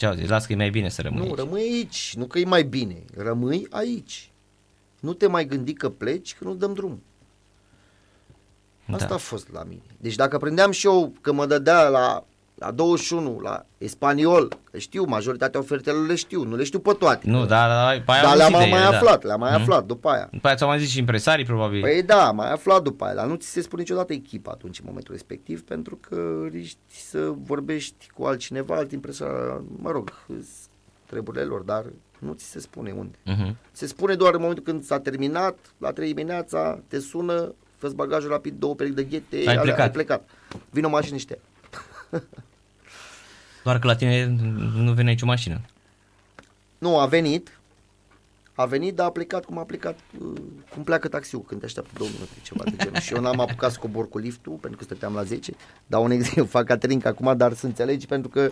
A: Da. Ce au zis? Las că e mai bine să rămâi
B: Nu,
A: aici.
B: rămâi aici. Nu că e mai bine. Rămâi aici. Nu te mai gândi că pleci, că nu dăm drum. Asta
A: Da.
B: a fost la mine. Deci dacă prindeam și eu că mă dădea la la 21, la Espaniol, că știu, majoritatea ofertelor le știu, nu le știu pe toate.
A: Nu, dar, dar, pe aia
B: dar
A: am
B: le-am
A: auzit de
B: mai
A: ele, da.
B: aflat, le-am mai aflat după aia.
A: După aia ți-au mai zis și impresarii, probabil.
B: Păi da, mai aflat după aia, dar nu ți se spune niciodată echipa atunci în momentul respectiv, pentru că riști să vorbești cu altcineva, alt impresar, mă rog, îs treburile lor, dar nu ți se spune unde.
A: Mhm.
B: Se spune doar în momentul când s-a terminat, la 3 dimineața, te sună, fă bagajul rapid, două perechi de ghete,
A: Ai
B: alea,
A: plecat.
B: ai plecat. Vino o mașină niște.
A: Doar că la tine nu vine nicio mașină.
B: Nu, a venit, a venit, dar a plecat cum a plecat, uh, cum pleacă taxiul când te așteaptă două minute, ceva de genul. Și eu n-am apucat să cobor cu liftul, pentru că stăteam la 10. Dau un exemplu, fac Caterinca acum, dar să înțelegi, pentru că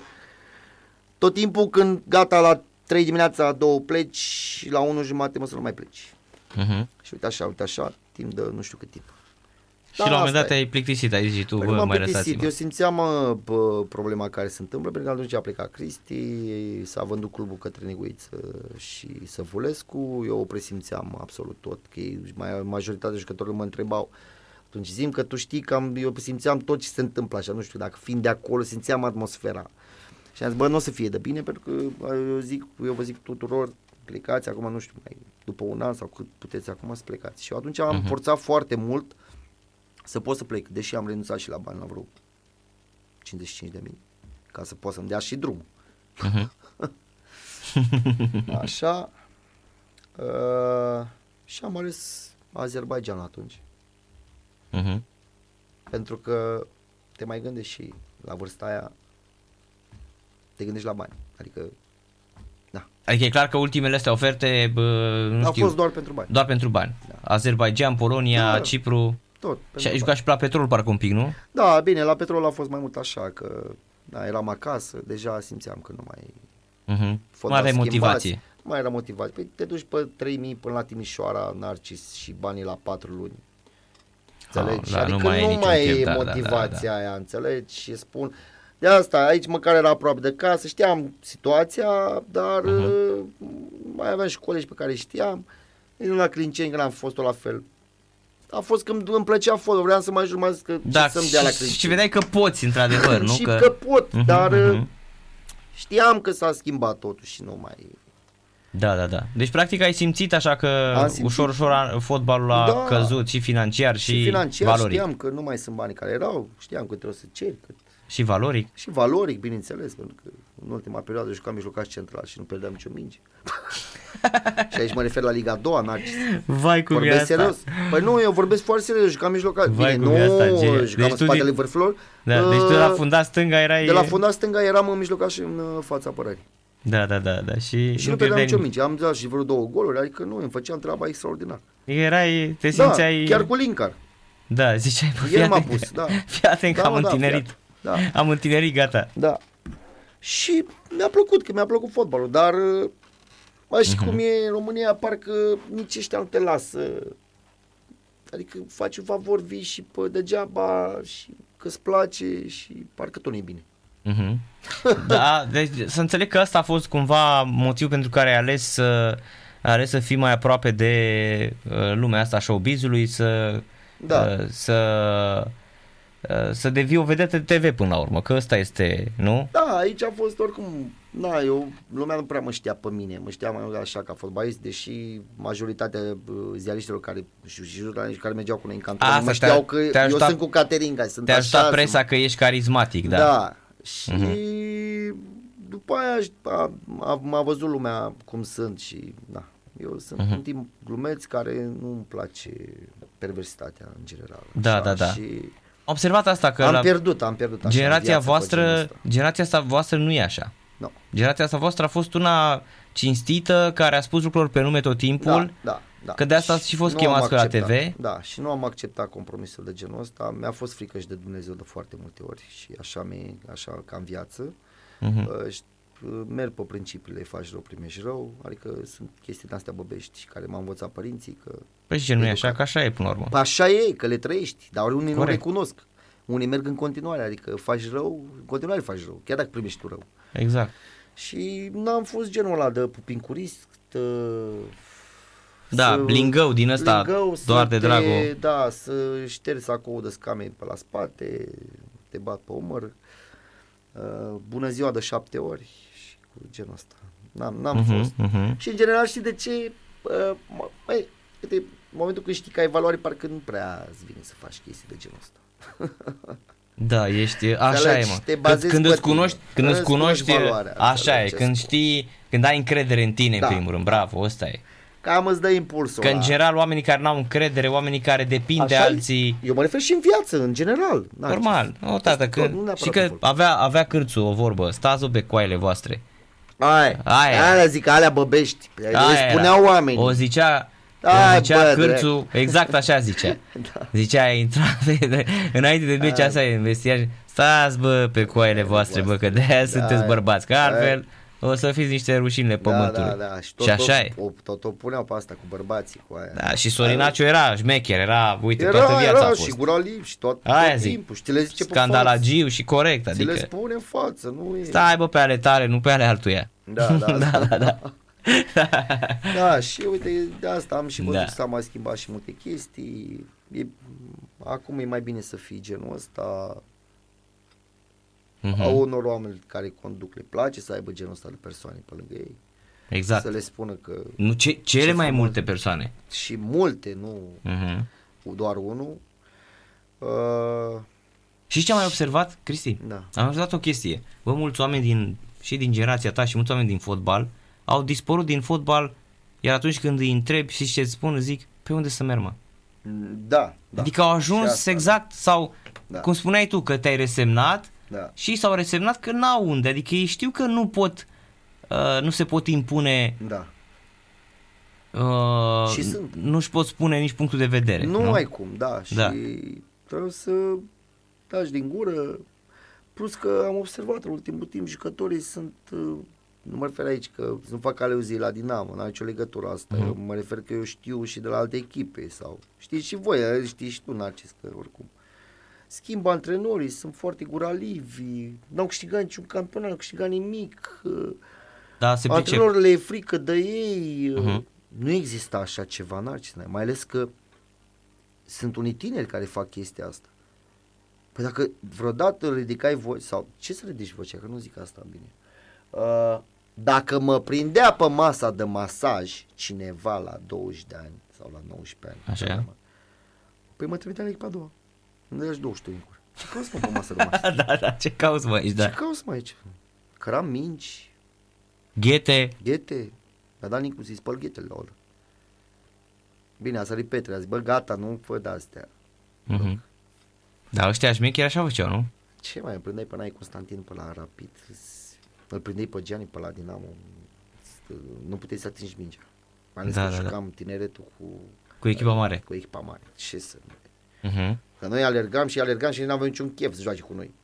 B: tot timpul când gata la 3 dimineața, la 2 pleci și la 1 jumate mă să nu mai pleci.
A: Mhm.
B: Și uite așa, uite așa, timp de nu știu cât timp.
A: Și la un moment dat
B: asta e.
A: te-ai plictisit, ai zis și tu,
B: Păi
A: bă,
B: nu m-am
A: mai
B: plictisit,
A: lăsați-mă.
B: eu simțeam mă, bă, problema care se întâmplă, pentru că atunci a plecat Cristi, s-a vândut clubul către Neguiță și Săvulescu, eu o presimțeam absolut tot, că ei, mai, majoritatea jucătorilor mă întrebau, atunci zim că tu știi că am, eu simțeam tot ce se întâmplă așa, nu știu, dacă fiind de acolo, simțeam atmosfera. Și am zis, bă, nu o să fie de bine, pentru că bă, eu, zic, eu vă zic tuturor, plecați acum, nu știu, mai, după un an sau cât puteți acum să plecați. Și eu atunci am
A: Mhm.
B: forțat foarte mult să pot să plec, deși am renunțat și la bani, la vreo 55 de mii, ca să pot să-mi dea și drum.
A: Mhm.
B: Așa. Uh, și am ales Azerbaijan atunci,
A: Mhm.
B: pentru că te mai gândești și la vârsta aia, te gândești la bani. Adică
A: Adică e clar că ultimele astea oferte, bă, nu
B: au
A: știu,
B: fost doar pentru bani.
A: doar pentru bani. Azerbaijan, Polonia,
B: Da.
A: Cipru.
B: Tot.
A: Și
B: pentru
A: ai
B: bani.
A: jucat și la petrol parcă un pic, nu?
B: Da, bine, la petrol a fost mai mult așa, că da, eram acasă, deja simțeam că nu mai
A: Mhm.
B: Fondal
A: Mai aveai
B: schimbați.
A: motivație.
B: mai era motivat. Păi te duci pe 3000 până la Timișoara, Narcis și banii la 4 luni. Înțelegi?
A: da, nu
B: adică
A: mai e
B: nu
A: niciun
B: mai
A: chef,
B: e
A: da, da, da,
B: motivația aia, înțelegi? Și spun, de asta, aici măcar era aproape de casă, știam situația, dar
A: Mhm.
B: uh, mai aveam și colegi pe care știam. Nici nu la Clinceni, că n-am fost tot la fel. A fost când îmi plăcea fotbal, vreau să mai ajung mai că
A: Da,
B: ce să-mi dea la
A: și,
B: Clinceni.
A: și vedeai că poți, într-adevăr, nu?
B: și că, pot,
A: Mhm,
B: dar uh,
A: mhm.
B: știam că s-a schimbat totul și nu mai...
A: Da, da, da. Deci, practic, ai simțit așa că
B: Am simțit.
A: ușor, ușor a- fotbalul a
B: Da.
A: căzut și financiar și,
B: Și, financiar
A: valoric.
B: știam că nu mai sunt banii care erau, știam că trebuie să cer, că
A: Și valoric.
B: și valoric, bineînțeles, pentru că în ultima perioadă jucam mijlocaș central și nu pierdeam nicio minge. și aici mă refer la Liga a doua, Narcis.
A: Vai cum e
B: Vorbesc
A: asta.
B: serios. Păi nu, eu vorbesc foarte serios, jucam mijlocaș.
A: Vai,
B: Bine,
A: cum e asta,
B: nu
A: genial.
B: jucam
A: Deci
B: în
A: tu
B: spatele
A: din-
B: vârfilor.
A: Da, deci tu de la
B: Uh,
A: fundat stânga erai...
B: De la fundat stânga eram în mijlocaș în uh, fața apărării.
A: Da, da, da, da. Și,
B: Și nu pierdeam nicio
A: nimic.
B: minge. Am dat și vreo două goluri, adică nu, îmi făceam treaba extraordinar.
A: Erai, te
B: Da,
A: simțeai...
B: chiar cu Linkar.
A: Da, ziceai, bă,
B: El
A: fii
B: m-a
A: atent
B: pus,
A: că-
B: da.
A: Fii atent că
B: Da,
A: am
B: mă, da,
A: întinerit.
B: fii Da.
A: Am întinerit, gata.
B: Da. Și mi-a plăcut, că mi-a plăcut fotbalul, dar uh, mai și cum e în România, parcă nici ăștia nu te lasă. Adică faci un favor, vii și pe degeaba și că îți place și parcă tot nu e bine.
A: Mhm. Da, deci să înțeleg că ăsta a fost cumva motivul pentru care ai ales să, ai ales să fii mai aproape de uh, lumea asta a showbizului, să,
B: Da.
A: uh, să, uh, să devii o vedetă de TV până la urmă, că ăsta este, nu?
B: Da, aici a fost oricum, na, eu, lumea nu prea mă știa pe mine, mă știa mai mult așa ca fotbalist, deși majoritatea uh, ziariștilor care și și jurnaliștii care mergeau cu noi în canton,
A: Asta
B: mă
A: te-a-
B: știau că
A: te-a
B: eu
A: ajutat-
B: sunt cu Caterinca, sunt
A: Te-a
B: așa,
A: ajutat
B: sunt-
A: presa că ești carismatic, da?
B: Da. Și
A: Mhm.
B: după aia a, a, m-a văzut lumea cum sunt și da. Eu sunt
A: Mhm.
B: un timp glumeț care nu-mi place perversitatea în general.
A: Da, da, da.
B: Și
A: Am observat asta că
B: am
A: la
B: pierdut, am pierdut așa în
A: generația
B: viață pe genul
A: voastră,
B: ăsta.
A: generația asta voastră nu e așa.
B: Nu.
A: Generația asta voastră a fost una cinstită, care a spus lucrurilor pe nume tot timpul.
B: Da, da, da.
A: Că de asta ați și fost
B: nu
A: chemați
B: am
A: pe la
B: acceptat.
A: TV.
B: Da, și nu am acceptat compromisul de genul ăsta. Mi-a fost frică și de Dumnezeu de foarte multe ori și așa, mi așa ca în viață.
A: Mhm.
B: Uh, și, uh, merg pe principiile faci rău, primești rău, adică sunt chestii de astea băbești care m-au învățat părinții că
A: Păi și ce nu e așa,
B: Educat.
A: că așa e până la urmă.
B: Păi așa e, că le trăiești, dar unii
A: Corect.
B: nu recunosc. Unii merg în continuare, adică faci rău, în continuare faci rău, chiar dacă primești tu rău.
A: Exact.
B: Și n-am fost genul ăla de pupincurist, de...
A: Da,
B: să-
A: lingău din ăsta,
B: lingău, să
A: doar de
B: te-
A: dragul.
B: Da, să ștergi sacoul de scame pe la spate, te bat pe umăr. uh, bună ziua de șapte ori și cu genul ăsta. N-am, n-am
A: Mhm,
B: fost.
A: mhm.
B: Și în general știi de ce? Uh, mă- Băi, uite, în momentul când știi că ai valoare, parcă nu prea îți vine să faci chestii de genul ăsta.
A: Da, ești, așa
B: Înțelegi?
A: e, mă.
B: Te
A: Când,
B: bazezi
A: când
B: pe
A: îți
B: tine.
A: cunoști, când îți
B: Îți cunoști
A: cunoști,
B: valoarea,
A: așa e,
B: înțelegi ce
A: când
B: spun.
A: știi, când ai încredere în tine,
B: Da.
A: în primul rând, bravo, ăsta e.
B: Cam îți dă impulsul
A: Că în
B: ăla.
A: general oamenii care n-au încredere, oamenii care depind de
B: Așa e?
A: alții,
B: Eu mă refer și în viață, în general. Da,
A: normal, o tată,
B: Asta
A: că,
B: nu neapărat
A: și
B: în
A: că
B: fotbal.
A: avea, avea cârțul o vorbă, stați pe coaile voastre.
B: Aia,
A: Aia.
B: aia zic, alea băbești.
A: Aia
B: Le
A: era.
B: spuneau oamenii.
A: O zicea,
B: Ai,
A: o zicea
B: bă,
A: cârțul, exact așa zicea.
B: Da.
A: Zicea, a intrat de, înainte de meci
B: Ai.
A: asta e în vestiaj, stați bă pe coaile voastre, bă, că de aia sunteți
B: Da,
A: bărbați, că
B: da.
A: altfel o să fiți niște rușinile pământului.
B: Da, da, da. Și, tot,
A: și așa
B: tot,
A: e.
B: O, tot o puneau pe asta cu bărbații, cu aia.
A: Da, și Sorinaciu era șmecher, era, uite,
B: era,
A: toată viața
B: era
A: a
B: și
A: fost.
B: gura lip și tot,
A: Aia
B: tot
A: zic.
B: timpul. Și ți le zice pe față.
A: Scandalagiu și corect,
B: Ți le
A: adică
B: spune în față, nu e...
A: stai bă pe ale tale, nu pe ale altuia.
B: Da, da,
A: da, da, da.
B: Da, și uite, de asta am și văzut
A: Da.
B: că s-a mai schimbat și multe chestii. E, acum e mai bine să fii genul ăsta.
A: Mhm,
B: Au unor oameni care conduc, le place să aibă genul ăsta de persoane pe lângă ei.
A: Exact.
B: Să le spună că
A: Nu, ce, cele
B: Ce
A: mai
B: frumos.
A: multe persoane.
B: și multe, nu
A: Mhm.
B: doar unul. Uh,
A: Și ce am mai observat, Cristi?
B: da.
A: Am observat o chestie. Bă, mulți oameni din, și din generația ta și mulți oameni din fotbal au dispărut din fotbal, iar atunci când îi întrebi și ce îți spun, zic, pe unde să merg, mă?
B: Da, da.
A: Adică au
B: Și
A: ajuns
B: asta,
A: exact sau,
B: Da.
A: cum spuneai tu, că te-ai resemnat
B: Da.
A: și s-au resemnat că n-au unde. Adică ei știu că nu pot, uh, nu se pot impune,
B: Da.
A: uh,
B: Și sunt.
A: nu-și pot spune nici punctul de vedere.
B: Nu,
A: Nu,
B: ai cum, da. Și
A: Da.
B: trebuie să taci din gură. Plus că am observat în ultimul timp jucătorii sunt, uh, nu mă refer aici că nu fac aluzii la Dinamo, n-are nicio legătură asta.
A: Mhm.
B: Eu mă refer că eu știu și de la alte echipe sau știți și voi, eh, știți și tu Narcis că oricum. Schimbă antrenorii, sunt foarte guralivi, n-au câștigat niciun campionat, n-au câștigat nimic. uh,
A: Da, se pricep.
B: Antrenorilor le e frică de ei.
A: Mhm.
B: Nu există așa ceva, Narcis, mai ales că sunt unii tineri care fac chestia asta. Păi dacă vreodată ridicai voi, sau ce să ridici vocea, că nu zic asta bine. Uh, dacă mă prindea pe masa de masaj cineva la 20 de ani sau la 19 ani,
A: Așa.
B: mă, păi mă trimitea la echipa a doua. Îmi dai 20 încuri. Ce cauți mă pe masă de masaj?
A: da, da, ce cauți mă aici,
B: Ce
A: da.
B: cauți mă aici? Căram minci,
A: Ghete,
B: Ghete. Mi-a dat Nicu să-i spăl ghetele la ăla. Bine, a sărit Petre, a zis, bă, gata, nu fă de astea.
A: Mhm. Da, ăștia șmecheri așa făceau, nu?
B: Ce mai îl prindeai pe Nai Constantin pe la Rapid? Îl prindeai pe Gianni pe la Dinamo. Nu puteai să atingi mingea. Mai ales
A: Da,
B: că
A: da, da.
B: jucam tineretul cu,
A: Cu echipa mare.
B: cu echipa mare. Ce să...
A: Mhm.
B: Că noi alergam și alergam și nu aveam niciun chef să joace cu noi.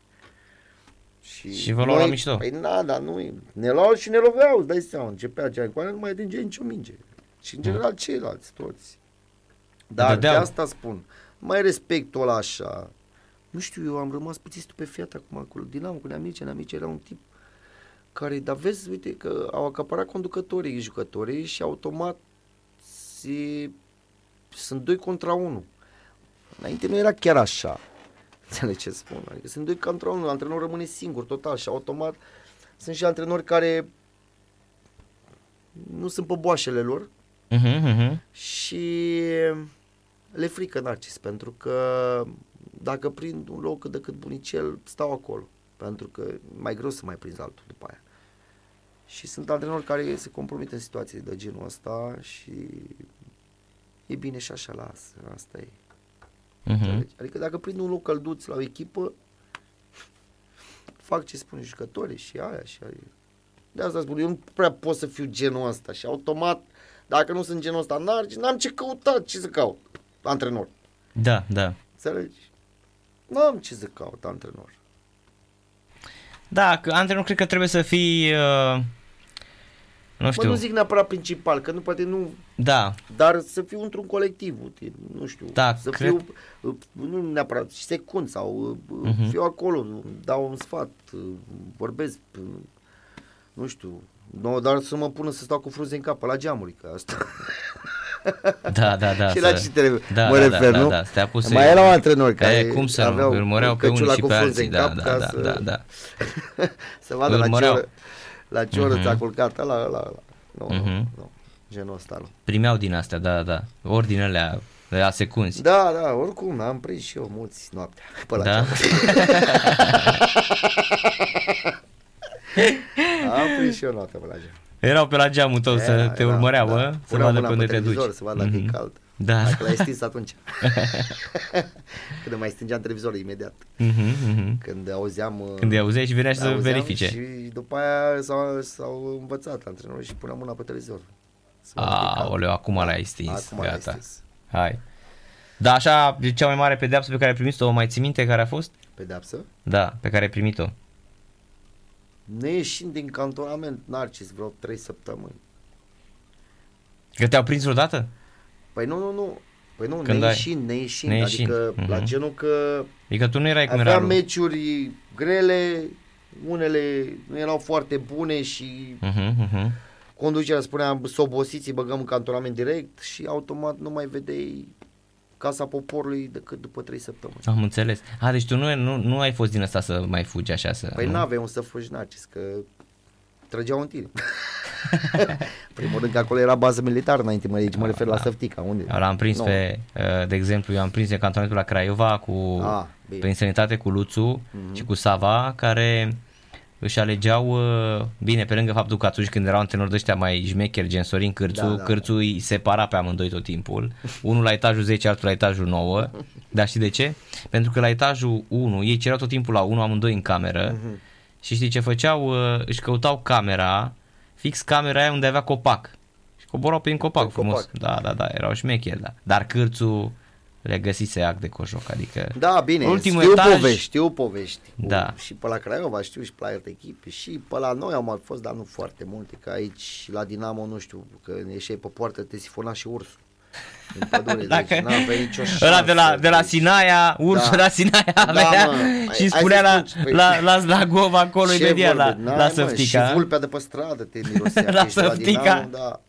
A: Și vă luau la mișto.
B: Păi na, dar nu, ne luau și ne loveau, îți dai seama, începea Gianni cu alea, nu mai atinge nicio minge. Și în general ceilalți, toți. Dar de
A: Dădeau.
B: asta spun, mai respectul ăla așa. Nu știu, eu am rămas puțin stupefiat acum acolo. Dinamo cu Neamice, Neamice era un tip care, dar vezi, uite că au acaparat conducătorii, jucătorii și automat se, sunt doi contra unul. Înainte nu era chiar așa. Înțelegi ce spun? Adică sunt doi contra unul, antrenorul rămâne singur total și automat sunt și antrenori care nu sunt pe boașele lor,
A: Mhm, mhm.
B: și le frică Narcis, pentru că dacă prind un loc cât de cât bunicel, stau acolo, pentru că e mai greu să mai prinzi altul după aia. Și sunt antrenori care se compromit în situații de genul ăsta și e bine și așa, lasă, asta e.
A: Mhm.
B: Înțelegi? Adică dacă prind un loc călduț la o echipă, fac ce spun jucătorii și aia și aia. De asta spun, eu nu prea pot să fiu genul ăsta și automat, dacă nu sunt genul ăsta, n-ar, n-am ce căuta, ce să caut, antrenor.
A: Da, da.
B: Înțelegi? N-am ce să caut, antrenor.
A: Da, că antrenor cred că trebuie să fii, uh, nu
B: Mă,
A: știu,
B: nu zic neapărat principal, că nu poate nu,
A: da,
B: dar să fiu într-un colectiv, uite, nu știu,
A: Da,
B: să
A: cred-
B: fiu, uh, nu neapărat, și secund sau uh,
A: Mhm.
B: fiu acolo, dau un sfat, uh, vorbesc, uh, nu știu, nu, dar să mă pună să stau cu frunze în cap pe la geamuri, că asta,
A: Da, da, da.
B: și la
A: să-
B: ce te
A: da,
B: mă
A: da,
B: refer,
A: da,
B: nu?
A: Da, da, stea pus
B: Mai erau antrenori
A: e,
B: care
A: cum să nu,
B: aveau
A: îl măreau pe
B: căciula
A: unii și
B: cu
A: pe
B: frunze
A: alții,
B: în
A: da,
B: cap
A: da,
B: ca
A: da,
B: să-
A: da, da.
B: să vadă
A: Îl
B: la ce
A: măreau.
B: oră, la ce oră
A: Mhm.
B: ți-a culcat ăla, ăla, ăla. Nu,
A: Mhm.
B: nu, nu, genul ăsta nu.
A: Primeau din astea, da, da, ordinele la secunzi.
B: Da, da, oricum, am prins și eu mulți noaptea pe la
A: Da?
B: geam. Am prins și eu noaptea pe la geam.
A: Erau pe la geamul tău să
B: Era,
A: te
B: era,
A: urmăreau,
B: da.
A: bă, să
B: Puneau
A: vadă
B: mâna
A: pe unde te
B: televizor,
A: duci.
B: Să vadă dacă
A: Mhm.
B: e cald.
A: Da.
B: Dacă l-ai stins atunci. Când mai stingeam televizorul imediat.
A: Mhm, mhm.
B: Când auzeam... uh,
A: Când îi auzeai și venea și să
B: auzeam
A: verifice.
B: Și după aia s-au, s-au învățat antrenorii și puneam mâna pe televizor. Să vadă că e cald.
A: Aoleu, acum l-ai stins,
B: Acum l-ai
A: gata.
B: stins.
A: Hai. Da, așa, e cea mai mare pedeapsă pe care ai primit-o, o mai ții minte care a fost?
B: Pedeapsă?
A: Da, pe care ai primit-o.
B: Ne ieșim din cantonament Narcis vreo 3 săptămâni.
A: Că te-au prins vreodată?
B: Păi nu, nu, nu. Păi nu,
A: Când
B: ne
A: ai-
B: ieșim, ne ieșim.
A: ne ieșim.
B: Adică la
A: Mhm.
B: genul că
A: Adică tu nu erai cum era
B: aveam
A: lui.
B: meciuri grele, unele nu erau foarte bune și
A: Mhm, mhm.
B: conducerea spunea să obosiți, îi băgăm în cantonament direct și automat nu mai vedeai Casa Poporului decât după 3 săptămâni.
A: Am înțeles. A, deci tu nu, nu, nu ai fost din asta să mai fugi așa să...
B: Păi
A: nu?
B: n-aveai un să fugi Narcis, că trăgeau în tine. Primul rând că acolo era bază militară înainte, mă, aici mă refer la Săftica, unde?
A: Eu l-am prins
B: Nu.
A: pe, uh, de exemplu, eu am prins în cantonamentul la Craiova cu,
B: Ah, bine.
A: prin sănătate cu Luțu
B: Mhm.
A: și cu Sava, care își alegeau, uh, bine, pe lângă faptul că atunci când erau antrenori de ăștia mai șmecheri, gen Sorin Cârțu,
B: Da, da,
A: Cârțu îi separa pe amândoi tot timpul, unul la etajul 10, altul la etajul 9, dar știi de ce? Pentru că la etajul 1, ei cereau tot timpul la 1 amândoi în cameră
B: Mhm.
A: Și știi ce făceau? Uh, Își căutau camera, fix camera aia unde avea copac. Și coborau prin copac
B: Prin
A: frumos.
B: copac.
A: Da, da, da, erau șmecheri, da. Dar cârțul le găsise ac de cojoc, adică...
B: Da, bine,
A: Ultimul
B: știu
A: etaj-
B: povești, știu povești. Cu-
A: Da.
B: Și pe la Craiova știu și pe la alte echipe și pe la noi au mai fost, dar nu foarte multe, că aici la Dinamo, nu știu, că ieșeai pe poartă, te sifona și ursul. În pădure,
A: Dacă-
B: deci n-aveai nicio șansă.
A: Ăla de la, de la
B: deci-
A: Sinaia, ursul
B: Da.
A: de la Sinaia
B: Da,
A: venea
B: mă,
A: și
B: hai-
A: spunea
B: hai să
A: la,
B: spun, păi-
A: la, la, la Gova acolo
B: Ce
A: imediat la,
B: vorbe, n-ai,
A: la
B: mă,
A: Săftica.
B: Și vulpea de pe stradă te mirosea.
A: La
B: că ești
A: Săftica.
B: Dinamo, da.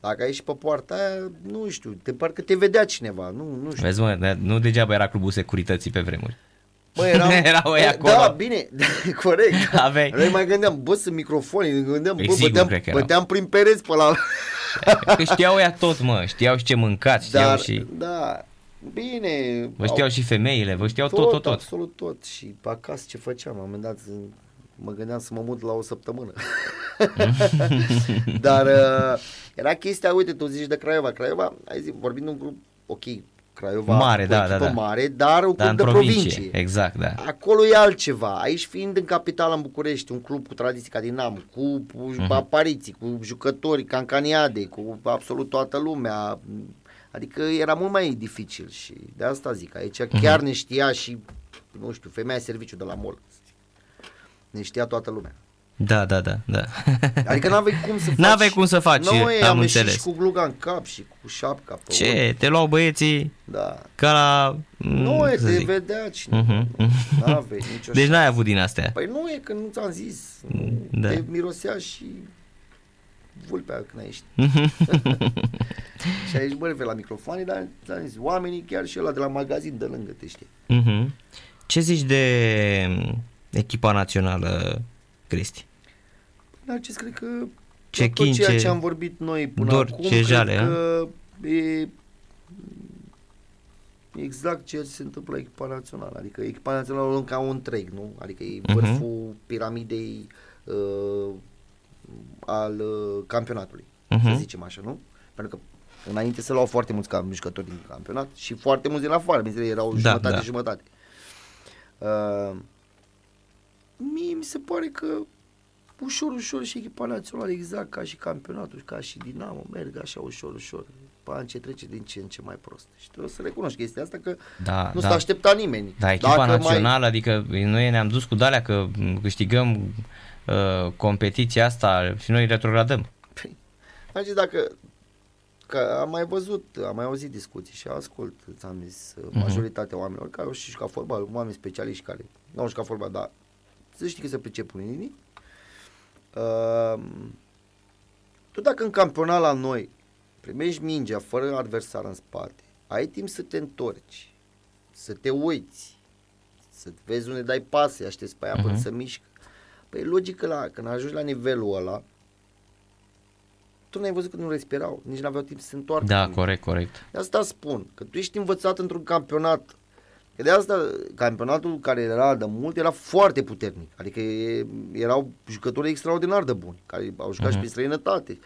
B: Dacă ai și pe poarta aia, nu știu, te parcă te vedea cineva, nu, nu știu.
A: Vezi mă, de- nu degeaba era clubul securității pe vremuri.
B: Bă, eram,
A: Erau ei acolo.
B: Da, bine, corect.
A: Aveai-
B: Noi mai gândeam, bă, sunt microfoane, ne gândeam,
A: E
B: bă,
A: sigur,
B: băteam,
A: cred că erau.
B: băteam prin pereți pe la...
A: Că știau ea tot, mă, știau și ce mâncați, știau
B: Dar,
A: și...
B: da, bine.
A: Vă știau și femeile, vă știau tot, tot, tot.
B: Absolut tot. Și pe acasă ce făceam? La un moment dat mă gândeam să mă mut la o săptămână. Dar uh, era chestia, uite, tu zici de Craiova. Craiova, ai zis, vorbim de un grup, ok, Craiova,
A: Mare,
B: o
A: da,
B: echipă
A: da, da.
B: mare, dar un
A: Dar
B: club
A: în
B: de
A: provincie,
B: provincie.
A: exact, da.
B: Acolo e altceva. Aici fiind în capitală în București, un club cu tradiții ca Dinamo, cu, cu
A: Mhm.
B: apariții, cu jucători, cancaniade, cu absolut toată lumea. Adică era mult mai dificil și de asta zic. Aici
A: Mhm.
B: chiar ne știa și, nu știu, femeia serviciu de la mol. Ne știa toată lumea.
A: Da, da, da, da.
B: Adică n-aveai cum să faci.
A: N-aveai cum să faci,
B: Noi
A: am
B: am ieșit
A: înțeles.
B: și cu gluga în cap și cu șapca pe ochi.
A: Ce? Te luau băieții
B: Da.
A: ca la...
B: Nu,
A: mm,
B: e,
A: să
B: te
A: zic.
B: vedea cine.
A: Mhm, mhm.
B: N-aveai nicio
A: Deci n-ai avut din astea.
B: Păi nu e că nu ți-am zis.
A: Da.
B: Te mirosea și vulpea când ai ieșit. și aici bă, la microfoane, dar ți-am zis, oamenii chiar și ăla de la magazin de lângă te știe.
A: Mhm. Ce zici de mm, echipa națională, Cristi?
B: Dar ce cred că
A: Ce
B: tot
A: chin,
B: ceea
A: ce
B: ce am vorbit noi până
A: dor,
B: acum,
A: ce
B: cred
A: jale,
B: că e exact ceea ce se întâmplă la echipa națională. Adică echipa națională o luăm ca un întreg, nu? Adică e
A: Mhm.
B: vârful piramidei uh, al uh, campionatului,
A: Mhm.
B: să zicem așa, nu? Pentru că înainte se luau foarte mulți cam jucători din campionat și foarte mulți din afară, bineînțeles, erau
A: Da,
B: jumătate
A: da.
B: jumătate. Uh, mie mi se pare că ușor, ușor și echipa națională, exact ca și campionatul, ca și Dinamo, merg așa ușor, ușor. Pe an ce trece din ce în ce mai prost. Și trebuie să recunoști chestia asta că
A: Da,
B: nu
A: da.
B: se aștepta nimeni.
A: Da, echipa
B: Dacă
A: națională, adică noi ne-am dus cu dalea că m, câștigăm uh, competiția asta și noi retrogradăm.
B: Mai, am zis dacă că am mai văzut, am mai auzit discuții și ascult, ți-am zis,
A: Mhm.
B: majoritatea oamenilor care au și jucat fotbal, oameni specialiști care nu au jucat fotbal, dar să știi că se pricep unii nimic. Uh, tu dacă în campionat la noi, primești mingea fără adversar în spate, ai timp să te întorci, să te uiți, să vezi unde dai pase, aștepți pe aia uh-huh. până să mișcă. Păi e logic că la, când ajungi la nivelul ăla, tu n-ai văzut că nu respirau, nici n-aveau timp să se întoarcă.
A: Da, corect, corect.
B: De asta spun, că tu ești învățat într-un campionat Că de asta campionatul care era de mult era foarte puternic. Adică erau jucători extraordinar de buni, care au jucat uh-huh. și mhm. pe străinătate.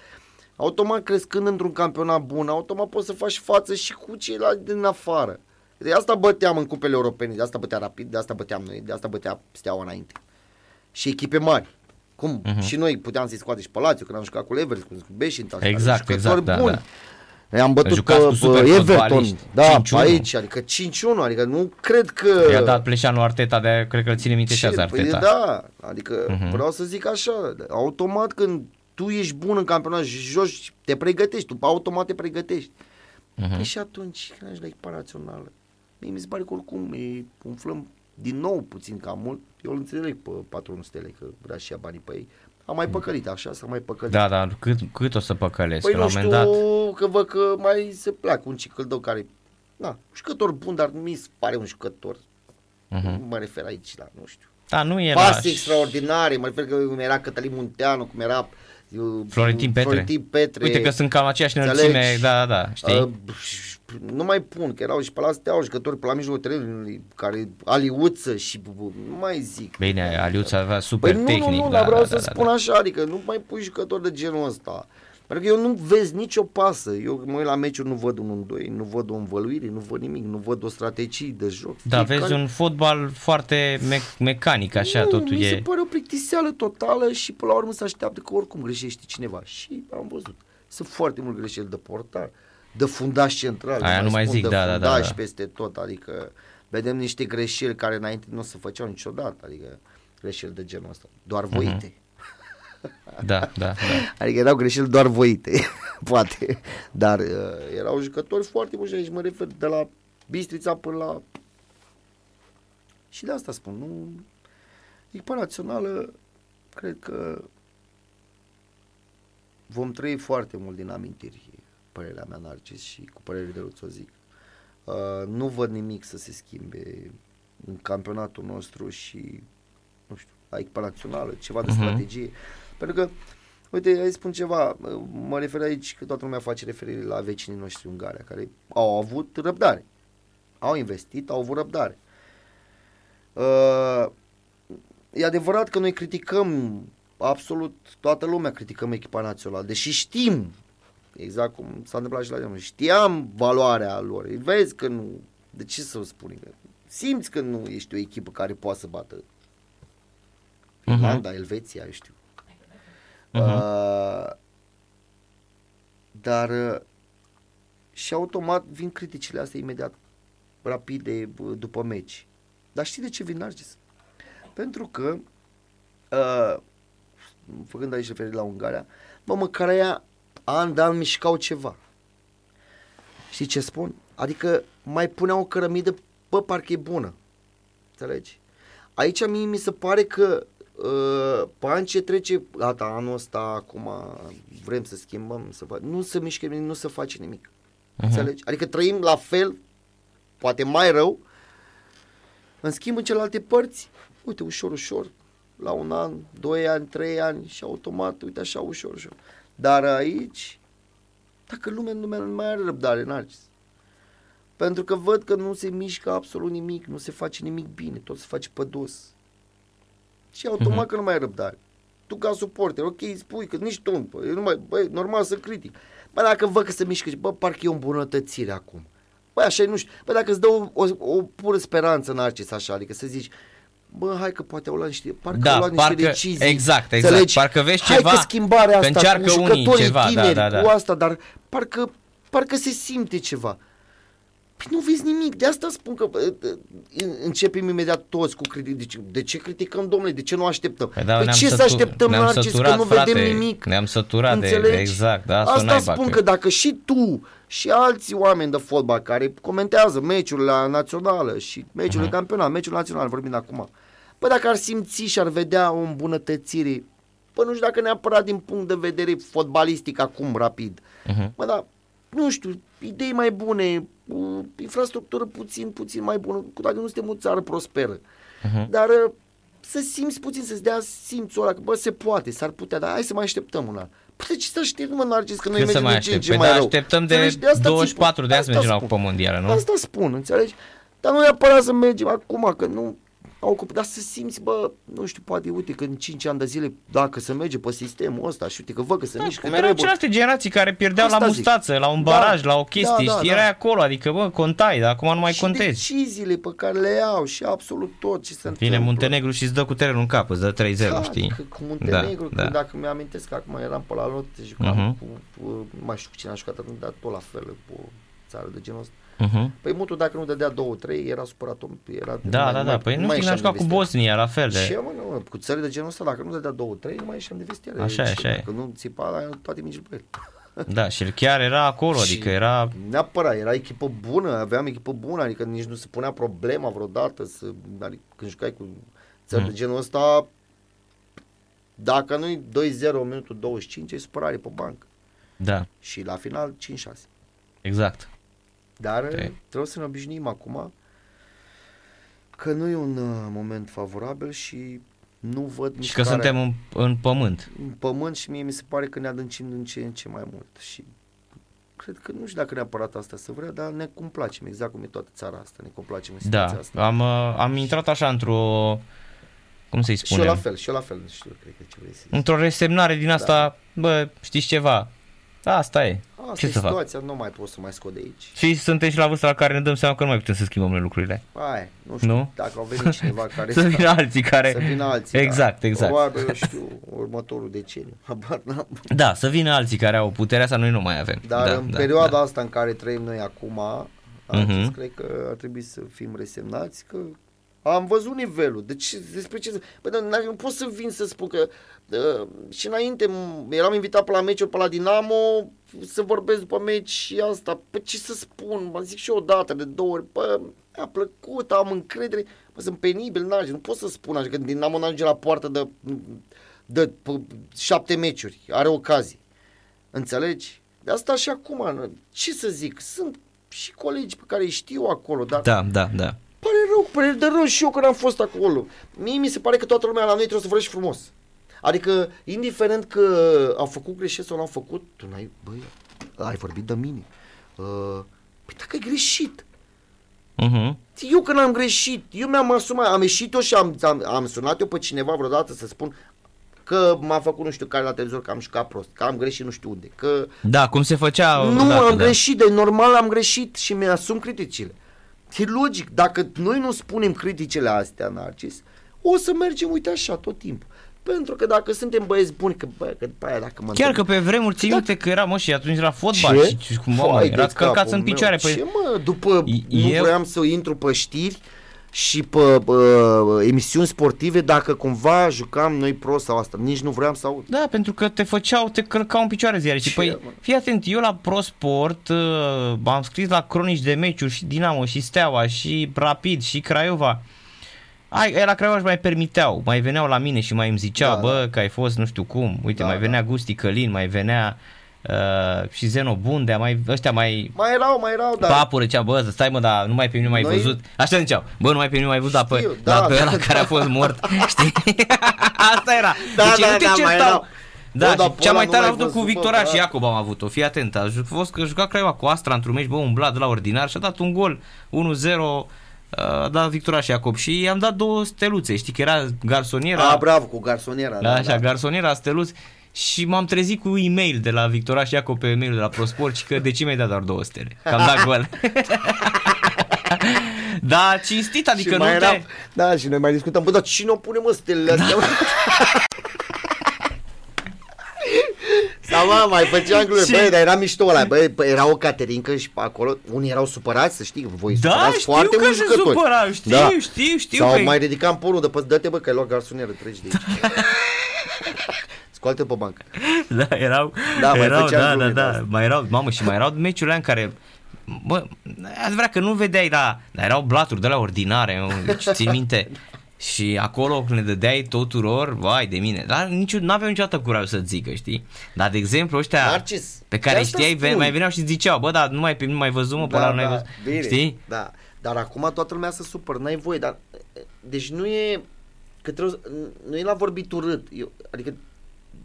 B: Automat crescând într-un campionat bun, automat poți să faci față și cu ceilalți din afară. De asta băteam în cupele europene, de asta bătea rapid, de asta băteam noi, de asta bătea steaua înainte. Și echipe mari. Cum? Uh-huh. Și noi puteam să-i scoate și Palațiu când am jucat cu Levers, cu Beșintaș.
A: Exact, exact, da, buni. da.
B: Noi am bătut pe, pe Everton, da, 5-1. aici, adică 5-1, adică nu cred că...
A: I-a dat pleșanul Arteta, de cred că îl ține minte și azi Arteta.
B: Păi, da, adică uh-huh. vreau să zic așa, automat când tu ești bun în campionat, joci, te pregătești, tu automat te pregătești. Uh-huh. și atunci, când ajungi la echipa națională, mie mi se pare că oricum e, umflăm din nou puțin cam mult. Eu îl înțeleg pe patronul Stelei că vrea și ia banii pe ei. Am mai păcălit așa, s-a mai păcălit.
A: Da, da, cât, cât o să păcălesc?
B: Păi nu știu, dat... că văd că mai se pleacă un cicăldău care, na, jucător bun, dar mi se pare un jucător. Uh-huh. Mă refer aici la, nu știu.
A: Da, nu era...
B: Pase extraordinare, mă refer că cum era Cătălin Munteanu, cum era
A: uh, Florentin Petre.
B: Florentin Petre.
A: Uite că sunt cam aceeași înălțime, da, da, da, știi? Uh,
B: nu mai pun, că erau și pe la steaua jucători pe la mijlocul terenului, care Aliuță și nu mai zic.
A: Bine, Aliuță avea super
B: păi
A: tehnic.
B: Nu, nu, nu,
A: da,
B: dar vreau
A: da,
B: să
A: da,
B: spun
A: da.
B: așa, adică nu mai pui jucători de genul ăsta. Pentru că eu nu vezi nicio pasă. Eu mă uit la meciuri, nu văd un 2 nu văd o învăluire, nu văd nimic, nu văd o strategie de joc.
A: Da, Fiecare... vezi un fotbal foarte me- mecanic, așa,
B: nu,
A: totul
B: mi
A: e...
B: se pare o plictiseală totală și până la urmă se așteaptă că oricum greșește cineva. Și am văzut. Sunt foarte mult greșeli de portar de fundaș central.
A: Aia nu mai zic, da, da, da, da.
B: peste tot, adică vedem niște greșeli care înainte nu se făceau niciodată, adică greșeli de genul ăsta, doar mhm. voite.
A: Uh-huh. Da, da, da.
B: Adică erau greșeli doar voite, poate, dar uh, erau jucători foarte buni și aici mă refer de la Bistrița până la... Și de asta spun, nu... Echipa națională, cred că vom trăi foarte mult din amintiri părerea mea, Narcis, și cu părerea de o zic. Uh, nu văd nimic să se schimbe în campionatul nostru și, nu știu, la echipa națională, ceva de uh-huh. strategie. Pentru că, uite, ai spun ceva, mă refer aici că toată lumea face referire la vecinii noștri Ungaria, care au avut răbdare. Au investit, au avut răbdare. Uh, e adevărat că noi criticăm absolut toată lumea criticăm echipa națională, deși știm Exact cum s-a întâmplat și la Dinamo. Știam valoarea lor. Vezi că nu... De ce să o spun? Simți că nu ești o echipă care poate să bată Finlanda, uh-huh. Elveția, eu știu. Uh-huh. Uh, dar uh, și automat vin criticile astea imediat rapide după meci. Dar știi de ce vin Narcis? Pentru că uh, făcând aici referire la Ungaria, mă, măcar aia an de an mișcau ceva. Știi ce spun? Adică mai punea o cărămidă, bă, parcă e bună. Înțelegi? Aici mie mi se pare că uh, pe an ce trece, gata, anul ăsta, acum vrem să schimbăm, să fac, nu se mișcă nimic, nu se face nimic. Uh-huh. Înțelegi? Adică trăim la fel, poate mai rău, în schimb în celelalte părți, uite, ușor, ușor, la un an, doi ani, trei ani și automat, uite așa, ușor, ușor. Dar aici, dacă lumea, lumea nu mai are răbdare, Narcis. Pentru că văd că nu se mișcă absolut nimic, nu se face nimic bine, tot se face pe dos. Și automat uh-huh. că nu mai ai răbdare. Tu ca suporter, ok, spui că nici tu, bă, nu mai, bă, normal să critic. Bă, dacă văd că se mișcă, bă, parcă e o îmbunătățire acum. Bă, așa nu știu. Bă, dacă îți dă o, o, o pură speranță, Narcis, așa, adică să zici, bă, hai că poate au luat niște, parcă da, au luat niște parcă, decizii.
A: Exact, exact. Înțelegi? Parcă vezi ceva,
B: hai că schimbarea asta încearcă cu unii ceva, tineri,
A: da, da, da.
B: cu asta, dar parcă, parcă se simte ceva. Păi nu vezi nimic, de asta spun că începem imediat toți cu critici. De ce, de ce criticăm, domnule, de ce nu așteptăm? Păi, da, păi ce sătur, să așteptăm, Narcis, săturat, că nu frate, vedem nimic?
A: Ne-am săturat Înțelegi? de, exact, da,
B: Asta spun că dacă și tu și alții oameni de fotbal care comentează meciurile la națională și meciurile uh-huh. campionat, meciul național, vorbim acum, Păi dacă ar simți și ar vedea o îmbunătățire, păi nu știu dacă neapărat din punct de vedere fotbalistic acum, rapid, uh-huh. Bă, dar nu știu, idei mai bune, uh, infrastructură puțin, puțin mai bună, cu dacă nu suntem o țară prosperă. Uh-huh. Dar uh, să simți puțin, să-ți dea simțul ăla, că bă, se poate, s-ar putea, dar hai să mai așteptăm un an. Păi ce să aștept, mă, Narcis, că noi
A: Cât să
B: mergem
A: mai
B: din ce în
A: aștept?
B: ce
A: Păi
B: mai
A: da,
B: rău.
A: așteptăm de
B: Înțelegi? asta
A: 24 de ani să
B: asta
A: mergem la
B: spun.
A: Cupa Mondială, nu?
B: Asta spun, înțelegi? Dar nu neapărat să mergem acum, că nu au ocupat, dar să simți, bă, nu știu, poate, uite, că în 5 ani de zile, dacă se merge pe sistemul ăsta și uite că văd că se
A: Da,
B: mișcă
A: cum erau celelalte generații care pierdeau
B: Asta
A: la
B: zic.
A: mustață, la un
B: Da,
A: baraj, la o chestie,
B: da, da,
A: știi,
B: da.
A: erai acolo, adică, bă, contai, dar acum nu mai
B: și
A: contezi.
B: deciziile pe care le iau și absolut tot ce se
A: Vine
B: întâmplă.
A: Muntenegru și îți dă cu terenul în cap, îți dă 3-0,
B: Da,
A: știi?
B: Că, cu Muntenegru,
A: Da,
B: că
A: da.
B: dacă mi-amintesc că acum eram pe la lot, jucam
A: Mhm.
B: cu, cu, nu mai știu cu cine a jucat atunci, dar tot la fel, cu o țară de genul ăsta.
A: Mhm.
B: Păi Mutu dacă nu dădea 2-3, era supărat om, era
A: Da,
B: mai-
A: da, da,
B: mai-
A: păi nu
B: mai
A: știu, n-a
B: ieșeam
A: jucat
B: de
A: cu
B: vestiar.
A: Bosnia, la fel
B: Ce
A: de...
B: mă, nu, cu țările de genul ăsta, dacă nu dădea 2-3, nu mai ieșeam de vestiare.
A: Așa e,
B: Și
A: așa e.
B: Dacă nu țipa, la toate mingile pe el.
A: Da, și el chiar era acolo,
B: Și
A: adică era...
B: Neapărat, era echipă bună, aveam echipă bună, adică nici nu se punea problema vreodată să, adică când jucai cu țări
A: Mm.
B: de genul ăsta, dacă nu-i 2-0 în minutul 25, e supărare pe bancă.
A: Da,
B: Și la final 5-6.
A: exact.
B: Dar
A: Trei.
B: trebuie să ne obișnuim acum că nu e un uh, moment favorabil și nu văd
A: Și că
B: mișcarea
A: suntem în, în pământ.
B: în pământ și mie mi se pare că ne adâncim din ce în ce mai mult și cred că nu știu dacă neapărat asta să vrea, dar ne complacem, exact cum e toată țara asta, ne complacem în situația
A: Da,
B: asta.
A: am, uh, am intrat așa într-o... Cum să-i
B: Și eu la
A: spunem?
B: fel, și eu la fel, nu știu, cred că ce vrei să zici.
A: Într-o resemnare din asta,
B: Da.
A: bă, știți ceva? Asta e.
B: Asta
A: ce
B: e
A: să fac?
B: situația, nu mai pot să mai scot de aici.
A: Și suntem și la vârsta la care ne dăm seama că nu mai putem să schimbăm noi lucrurile.
B: Hai, nu știu,
A: Nu?
B: dacă au venit cineva care
A: Să vină alții care...
B: să vină alții.
A: Exact,
B: da.
A: exact.
B: Probabil, eu știu, următorul deceniu. Habar n-am.
A: Da, să vină alții care au puterea asta, noi nu mai avem.
B: Dar
A: da,
B: în
A: da,
B: perioada
A: da.
B: asta în care trăim noi acum,
A: Mhm.
B: uh cred că ar trebui să fim resemnați că am văzut nivelul. Deci despre ce... să- Bă, dar n- nu pot să vin să spun că uh, și înainte m- eram invitat pe la meciuri pe la Dinamo să vorbesc după meci și asta. Păi ce să spun? Mă zic și eu odată, de două ori. Bă, mi-a plăcut, am încredere. Bă, sunt penibil, n nu pot să spun așa, că Dinamo n-ajunge la poartă de, de, de șapte meciuri, are ocazii. Înțelegi? De asta și acum, nu- ce să zic, sunt și colegi pe care îi știu acolo, dar
A: Da, da, da.
B: Pare rău, pare de rău și eu când am fost acolo. Mie mi se pare că toată lumea la noi trebuie să vorbești frumos. Adică, indiferent că au făcut greșeli sau nu au făcut, tu n-ai, băi, ai vorbit de mine. Uh, păi dacă ai greșit,
A: Uh-huh.
B: eu când am greșit, eu mi-am asumat, am ieșit eu și am, am, am sunat eu pe cineva vreodată să spun că m-a făcut nu știu care la televizor, că am jucat prost, că am greșit nu știu unde, că
A: Da, cum se făcea
B: nu,
A: odată,
B: am
A: da.
B: greșit, de normal am greșit și mi-asum criticile. E logic, dacă noi nu spunem criticile astea, Narcis, o să mergem, uite așa, tot timpul. Pentru că dacă suntem băieți buni, că, bă, că după aia dacă mă
A: Chiar că
B: întreb-
A: pe vremuri ții minte că era, mă, și atunci era fotbal și, și cum, mă,
B: Vai de
A: erați călcați
B: capul
A: în picioare.
B: meu.
A: Păi,
B: Ce mă, după
A: I-
B: nu
A: eu-
B: vreau să intru pe știri și pe uh, emisiuni sportive dacă cumva jucam noi prost sau asta, nici nu vreau să aud.
A: Da, pentru că te făceau, te călcau în picioare ziare. Și
B: Ce,
A: păi,
B: mă?
A: fii atent, eu la ProSport uh, am scris la cronici de meciuri și Dinamo și Steaua și Rapid și Craiova. Ai, la Craiova își mai permiteau, mai veneau la mine și mai îmi ziceau,
B: Da,
A: bă, că ai fost nu știu cum. Uite,
B: Da,
A: mai
B: da.
A: venea Gusti Călin, mai venea uh, și Zeno Bundea, mai, ăștia mai
B: Mai erau, mai erau, dar...
A: Papură zicea, bă, stai mă, dar nu mai pe mine mai
B: Noi-
A: văzut. Așa ziceau, bă, nu mai pe mine mai văzut, dar pe,
B: Știu,
A: dar
B: da,
A: pe
B: da,
A: ăla
B: da.
A: care a fost mort, știi? Asta era.
B: Da,
A: deci
B: da,
A: nu te
B: da, mai
A: certau.
B: erau.
A: Da,
B: Bă, dar
A: și
B: pe
A: cea
B: ăla
A: mai
B: nu
A: tare a
B: l-ai
A: avut cu
B: văzut, bă,
A: Victoria
B: da.
A: și Iacob am avut-o. Fii atent, a ju- fost că juca Craiova cu Astra într-un meci, bă, umblat de la ordinar și a dat un gol 1-0 a dat Victoria și Iacob și i-am dat două steluțe, știi că era garsoniera.
B: A, bravo, cu garsoniera.
A: Da, așa, garsoniera, steluț și m-am trezit cu e-mail de la Victoria și Iacob pe e-mail de la ProSport și că de ce mi-ai dat doar două stele? Că am dat gol. da, cinstit, adică
B: și
A: nu
B: mai
A: te...
B: era, Da, și noi mai discutăm, bă, dar cine o pune mă stelele astea? mă? Sau mă, mai făceam glume,
A: Și-
B: băi, dar era mișto ăla, băi, bă, era o Caterinca și pe acolo, unii erau supărați, să știi, voi
A: Da,
B: supărați
A: știu
B: foarte
A: că
B: mulți
A: se
B: jucători.
A: supărau, știu,
B: Da.
A: știu, știu.
B: Sau
A: că-
B: mai ridicam porul de pe dă-te bă, că ai luat garsonieră, treci de aici. Scoate pe bancă.
A: Da, erau,
B: Da, mai
A: erau,
B: făceam
A: da, da,
B: glume de
A: da,
B: astea.
A: mai erau, mamă, și mai erau meciurile în care, bă, adevărat că nu vedeai la, dar erau blaturi de la ordinare, mă, deci țin minte, Și acolo când le dădeai tuturor, vai de mine, dar nici, nu aveau niciodată curaj să zică, știi? Dar de exemplu ăștia
B: Narcis,
A: pe care
B: de asta
A: știai,
B: spun.
A: mai veneau și ziceau, bă, dar nu mai, nu mai văzut mă, pe ăla nu ai văzut,
B: bine,
A: știi?
B: Da, dar acum toată lumea se supăr, n-ai voie, dar deci nu e că trebuie, să- nu e la vorbit urât, eu, adică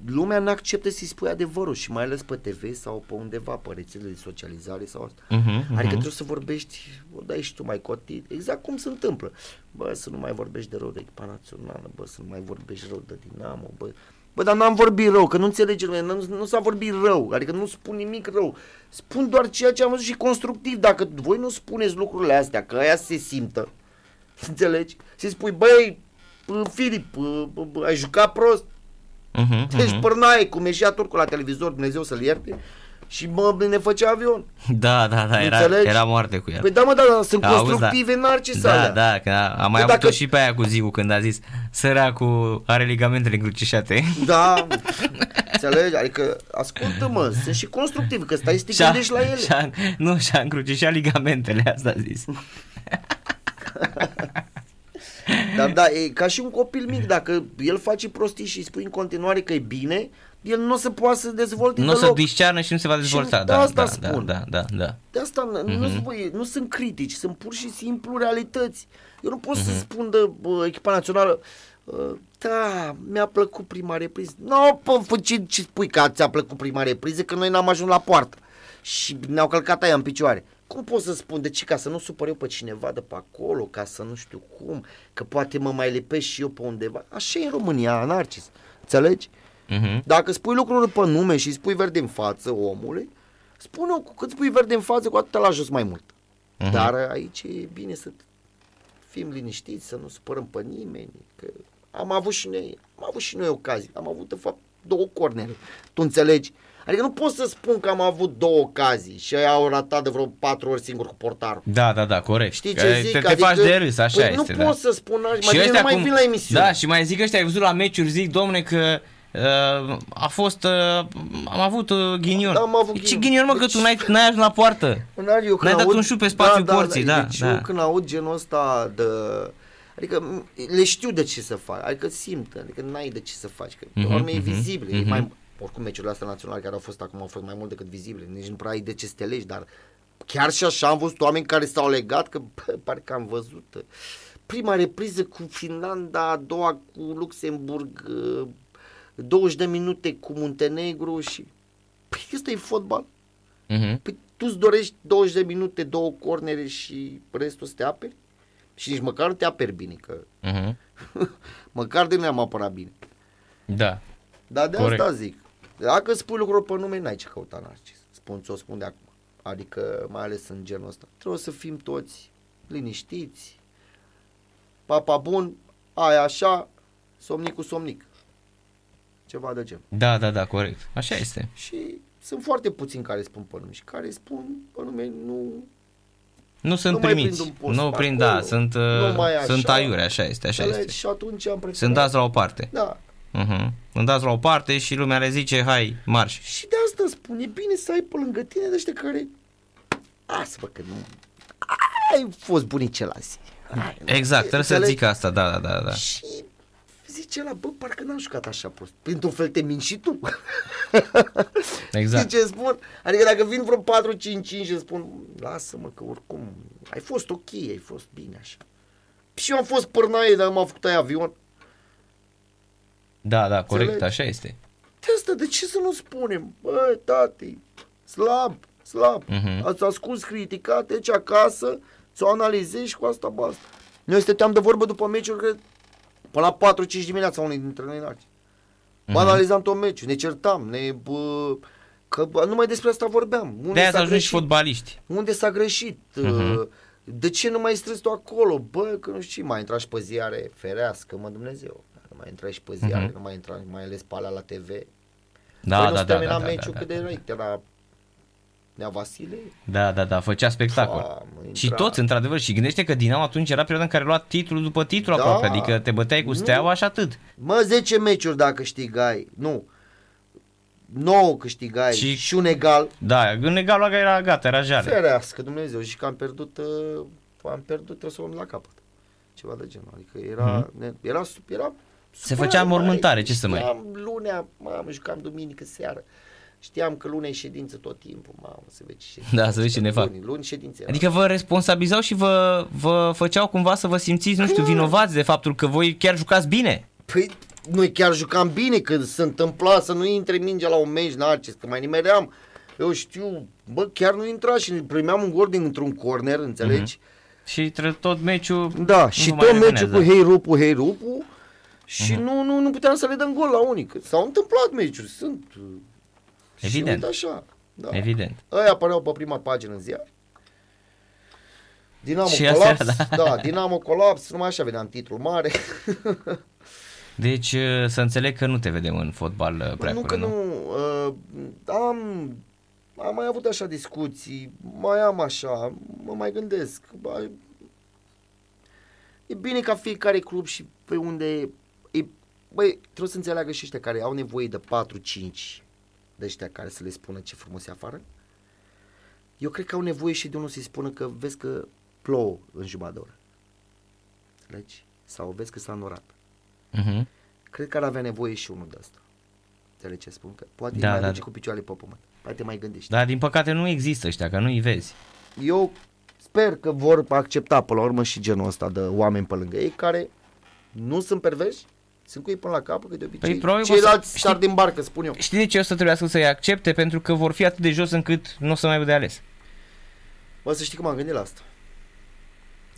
B: lumea nu acceptă să-i spui adevărul și mai ales pe TV sau pe undeva, pe rețelele de socializare sau asta.
A: Mhm,
B: Adică
A: mhm.
B: trebuie să vorbești, o dai și tu mai cotit, exact cum se întâmplă. Bă, să nu mai vorbești de rău de echipa națională, bă, să nu mai vorbești rău de Dinamo, bă. Bă, dar n-am vorbit rău, că nu înțelege lumea, nu, nu s-a vorbit rău, adică nu spun nimic rău. Spun doar ceea ce am văzut și constructiv. Dacă voi nu spuneți lucrurile astea, că aia se simtă, înțelegi? Să spui, băi, bă, Filip, bă, bă, bă, ai jucat prost,
A: Mhm,
B: deci
A: mhm.
B: pârnaie, cum ieșea turcul la televizor, Dumnezeu să-l ierte, și mă, ne făcea avion.
A: Da, da, da, era,
B: Înțelegi?
A: era moarte cu el.
B: Păi da, mă, da, da, sunt
A: Auzi,
B: constructive
A: da.
B: în narcis
A: Da,
B: alea.
A: da, că a- am mai
B: Că
A: avut-o
B: dacă-
A: și pe aia cu Ziu când a zis săracul are ligamentele încrucișate.
B: Da, înțelegi? Adică, ascultă-mă, sunt și constructiv, că stai să te
A: Și-a-
B: gândești la ele.
A: și-a- nu, și-a încrucișat ligamentele, asta a zis.
B: Dar da, e ca și un copil mic, dacă el face prostii și îi spui în continuare că e bine, el nu o să poată să dezvolte
A: Nu o să
B: deloc.
A: discearnă și nu se va dezvolta.
B: Și
A: Da,
B: asta
A: da, da,
B: spun.
A: da, da, da.
B: De asta mm-hmm. nu,
A: Mhm.
B: voi, nu sunt critici, sunt pur și simplu realități. Eu nu pot
A: Mhm.
B: să spun de bă, echipa națională, uh, da, mi-a plăcut prima repriză. Nu, no, pă, ce, ce spui că ți-a plăcut prima repriză, că noi n-am ajuns la poartă. Și ne-au călcat aia în picioare. Cum pot să spun? De ce? Ca să nu supăr eu pe cineva de pe acolo, ca să nu știu cum, că poate mă mai lepesc și eu pe undeva. Așa e în România, anarcis. Înțelegi?
A: Mhm.
B: Dacă spui lucruri pe nume și îi spui verde în față omului, spune-o cu cât spui verde în față, cu atât la jos mai mult.
A: Mhm.
B: Dar aici e bine să fim liniștiți, să nu supărăm pe nimeni, că am avut și noi, am avut și noi ocazii, am avut de fapt două cornere, tu înțelegi? Adică nu pot să spun că am avut două ocazii și aia au ratat de vreo patru ori singur cu portarul.
A: Da, da, da, corect.
B: Știi
A: Că
B: ce zic?
A: Te, te
B: adică,
A: faci de râs, așa
B: păi
A: este.
B: nu
A: da.
B: pot să spun așa, mai bine nu mai vin la emisiune.
A: Da, și mai zic ăștia, ai văzut la meciuri, zic, domne, că uh, a fost, uh, am avut uh, ghinion.
B: Da, am avut
A: Ce
B: ghinion.
A: ghinion, mă, că
B: Deci-
A: tu n-ai, n-ai ajuns la poartă.
B: Dar eu când
A: N-ai dat
B: aud-
A: un șut pe spațiul porții, da,
B: Deci
A: da.
B: eu când aud genul ăsta de... Adică m- le știu de ce să fac, adică simt, adică n-ai de ce să faci, că
A: Mhm,
B: mm-hmm, urmă e
A: mhm,
B: vizibil, mm-hmm. e
A: mhm.
B: mai, oricum meciurile astea naționale care au fost acum au fost mai mult decât vizibile, nici nu prea ai de ce să te legi, dar chiar și așa am văzut oameni care s-au legat, că bă, parcă am văzut uh, prima repriză cu Finlanda, a doua cu Luxemburg, uh, 20 de minute cu Muntenegru și... Păi ăsta e fotbal.
A: Mhm.
B: Păi tu îți dorești 20 de minute, două cornere și restul să te aperi? Și nici măcar nu te aperi bine, că
A: Mhm.
B: măcar de nu am apărat bine.
A: Da.
B: Dar de
A: Corect.
B: asta zic. Dacă spui lucruri pe nume, n-ai ce căuta narcis. Spun ți-o spun de acum. Adică, mai ales în genul ăsta. Trebuie să fim toți liniștiți. Papa bun, aia așa, somnic cu somnic. Ceva de gen.
A: Da, da, da, corect. Așa este.
B: Și sunt foarte puțini care spun pe nume și care spun pe nume nu
A: Nu sunt
B: Nu mai
A: primiți.
B: prind un post
A: Nu
B: pe
A: prind,
B: acolo.
A: da, sunt,
B: Nu
A: uh,
B: mai așa.
A: sunt aiure, așa este, așa
B: Înțelegi?
A: este.
B: Și atunci am preferat.
A: Sunt dați la o parte.
B: Da.
A: Mhm. Sunt dați la o parte și lumea le zice, hai, marș.
B: Și de asta spun, e bine să ai pe lângă tine de ăștia care... Asta, bă, că nu... Ai fost bunicel la zi. Hai,
A: Exact, trebuie să
B: înțelegi?
A: zic asta, da, da, da. da.
B: Și zice la, bă, parcă n-am jucat așa prost. Printr-un fel te minți și tu.
A: Exact.
B: Știi ce spun? Adică dacă vin vreo 4-5-5 și spun, lasă-mă că oricum ai fost ok, ai fost bine așa. Și eu am fost pârnaie, dar m-a făcut aia avion.
A: Da, da, corect,
B: Înțelegi?
A: așa este.
B: De asta, de ce să nu spunem? Bă, tati, slab, slab.
A: Mhm.
B: Ați ascuns critica, te duci acasă, ți-o analizezi și cu asta basta. Noi stăteam de vorbă după meciuri, cred, până la 4-5 dimineața unii dintre noi înalți.
A: Mhm.
B: Mă analizam tot meciul, ne certam, ne... Bă, că bă, numai despre asta vorbeam. Unde
A: De aia
B: s-a
A: să ajungi
B: greșit?
A: fotbaliști.
B: Unde s-a greșit?
A: Mhm.
B: Uh, De ce nu mai strâns tu acolo? Bă, că nu știu ce, mai intra și pe ziare, ferească, mă Dumnezeu. Nu mai intra și pe ziare,
A: Mhm.
B: nu mai intra, mai ales pe alea la TV.
A: Da,
B: păi
A: da,
B: nu
A: da,
B: se
A: da,
B: termina
A: da, da,
B: meciul
A: da,
B: cât de răi, era Nea Vasile.
A: da, da, da, făcea spectacol.
B: Mamă,
A: Și
B: intra-
A: toți, într-adevăr, și gândește că Dinamo atunci era perioada în care lua titlu după titlu
B: Da.
A: aproape, adică te băteai cu
B: Nu.
A: steaua și atât.
B: Mă, 10 meciuri dacă câștigai, nu. 9 câștigai
A: Și-
B: și, și un egal.
A: Da, în egalul ăla era gata, era jale.
B: Ferească Dumnezeu și că am pierdut, uh, am pierdut, trebuie să o luăm la capăt. ceva de genul. Adică era,
A: Mhm.
B: ne, era, era
A: Se făcea mormântare, ce să mai-
B: Știam lunea, mamă, jucam duminică seară. Știam că lunea e ședință tot timpul, mamă, se vede ce ședință.
A: Da, să vezi ce ne fac.
B: Luni, luni ședințe. era.
A: Adică vă responsabilizau și vă, vă făceau cumva să vă simțiți, nu știu,
B: Clar.
A: vinovați de faptul că voi chiar jucați bine.
B: Păi, noi chiar jucam bine când se întâmpla să nu intre mingea la un meci, Narcis, că mai nimeream. Eu știu, bă, chiar nu intra și primeam un gol dintr-un corner, înțelegi?
A: Și tre- tot meciul
B: Da, și
A: Mhm. nu
B: tot
A: mai
B: meciul cu
A: revenează.
B: hei rupu, hei rupu și nu, nu, nu puteam să le dăm gol la unii. Că S-au întâmplat meciuri, sunt. Uh,
A: Evident.
B: Și uite așa. Da.
A: Evident.
B: Ăia apăreau pe prima pagină în ziar. Dinamo
A: Și
B: colaps,
A: astea,
B: da. da, Dinamo colaps, numai așa vedeam titlul mare.
A: Deci uh, să înțeleg că nu te vedem în fotbal uh, prea
B: nu că
A: curând,
B: nu, uh, am, am mai avut așa discuții, mai am așa, mă mai gândesc. Bă, e bine ca fiecare club și pe unde e, băi, trebuie să înțeleagă și ăștia care au nevoie de 4-5 de ăștia care să le spună ce frumos e afară. Eu cred că au nevoie și de unul să-i spună că vezi că plouă în jumătate de oră. Înțelegi? Sau vezi că s-a înnorat.
A: Mhm.
B: Cred că ar avea nevoie și unul de asta. Înțelegi ce spun? Că poate
A: Da,
B: da, mai
A: da,
B: duce
A: da.
B: cu picioarele pe pământ. Poate te mai gândești.
A: Dar din păcate nu există ăștia, că nu-i vezi.
B: Eu sper că vor accepta până la urmă și genul ăsta de oameni pe lângă ei care nu sunt perversi, sunt cu ei până la capăt, că de obicei
A: Păi, probabil o să-
B: ceilalți
A: știi-
B: sar din barcă, spun eu.
A: Știi de ce o să trebuiască să-i accepte? Pentru că vor fi atât de jos încât nu o să mai aibă de ales.
B: Bă, să știi că m-am gândit la asta.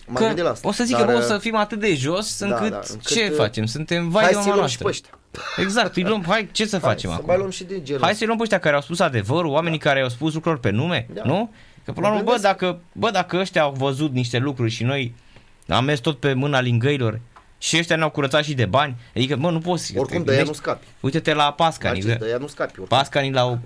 B: M-am
A: Că
B: gândit la asta.
A: o să zic
B: dar,
A: că bă, o
B: uh,
A: să fim atât de jos
B: da,
A: încât,
B: da, încât,
A: ce
B: uh,
A: facem? Suntem vai
B: Hai
A: de
B: să-i
A: mama
B: luăm și
A: noastră.
B: pe ăștia.
A: Exact, îi luăm, hai, ce să facem
B: Hai,
A: acum?
B: Să mai luăm și de genul
A: Hai
B: ăsta.
A: să luăm pe ăștia care au spus adevărul, oamenii care au spus lucruri pe nume,
B: Da.
A: nu? Că până la
B: Mă
A: urmă, bă,
B: gândesc.
A: dacă, bă, dacă ăștia au văzut niște lucruri și noi am mers tot pe mâna lingăilor și ăștia ne-au curățat și de bani, adică, bă, nu poți.
B: Oricum
A: te
B: de aia nu
A: gândești-
B: scapi.
A: Uite-te la Pascani,
B: Narcis,
A: că
B: de aia nu scapi. oricum.
A: Pascani l-au,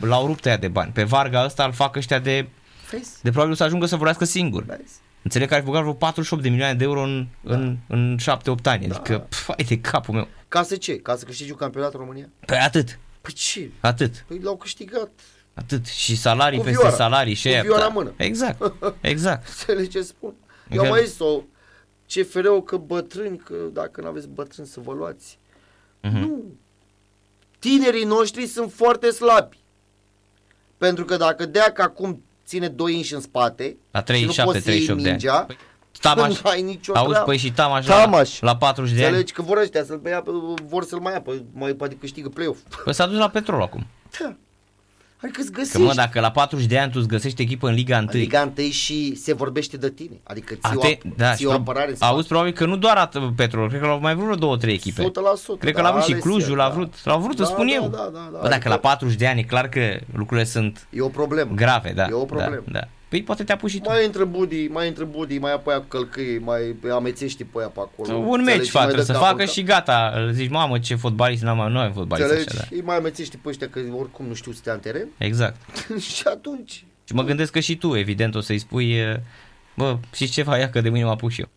A: l-au rupt ăia de bani. Pe Varga ăsta îl fac ăștia de,
B: Vezi?
A: de probabil o să ajungă să vorbească singur.
B: Vezi?
A: Înțeleg că ar fi băgat vreo 48 de milioane de euro în,
B: Da.
A: în, în 7-8 ani.
B: Da.
A: Adică, pf, hai de capul meu.
B: Ca să ce? Ca să câștigi un campionat în România?
A: Păi atât,
B: Păi ce?
A: atât.
B: Păi l-au câștigat.
A: Atât. Și salarii
B: Cu
A: peste
B: vioara.
A: salarii și
B: Cu
A: aia.
B: vioara
A: da.
B: în mână.
A: Exact, exact.
B: Înțelegi ce spun? Eu
A: Exact.
B: am mai zis-o, CFR-ul că bătrâni, că dacă nu aveți bătrâni să vă luați.
A: Mhm.
B: Nu. Tinerii noștri sunt foarte slabi. Pentru că dacă Deac acum ține 2 inși în spate
A: La
B: și nu
A: 37,
B: poți să iei
A: 38 de ani.
B: mingea,
A: Păi, Tamaș,
B: nu ai nicio
A: auzi,
B: treabă.
A: păi și Tamaș, la,
B: Tamaș.
A: la 40 de ani.
B: Înțelegi că vor ăștia să-l ia, vor să-l mai ia, pe, mai poate câștigă play-off.
A: Păi s-a dus la petrol acum.
B: Da. Adică îți
A: Că
B: găsești.
A: mă, dacă la 40 de ani tu îți găsești echipă în Liga 1.
B: Liga 1 și se vorbește de tine. Adică ții, o,
A: Ate, da,
B: ții o
A: și
B: apărare în
A: auzi, probabil că nu doar atât petrol, cred că l-au mai vrut vreo două, trei echipe.
B: 100%.
A: Cred că
B: da,
A: l-a vrut și
B: ales
A: Clujul,
B: el,
A: l-a
B: da.
A: vrut, l-au vrut,
B: da,
A: îți spun
B: da,
A: eu.
B: Da, da, da.
A: Bă, dacă
B: Adică
A: la 40 de ani e clar că lucrurile sunt
B: E o problemă.
A: grave, da.
B: E o problemă.
A: Da, da. Păi poate te apuci și tu.
B: Mai intră Budi, mai intră Budi, mai apoi cu călcâi, mai amețești pe aia pe acolo.
A: Un
B: Înțelegi?
A: meci
B: Și mai
A: facă
B: dă
A: să
B: capul
A: facă
B: în
A: și gata. Îl Zici, mamă, ce fotbalist n-am mai noi am fotbalist
B: Înțelegi?
A: așa, da.
B: Îi mai amețești pe ăștia că oricum nu știu să te anteren.
A: Exact.
B: și atunci...
A: Și mă gândesc că și tu, evident, o să-i spui, e, bă, și ceva, ia că de mâine mă apuc și eu.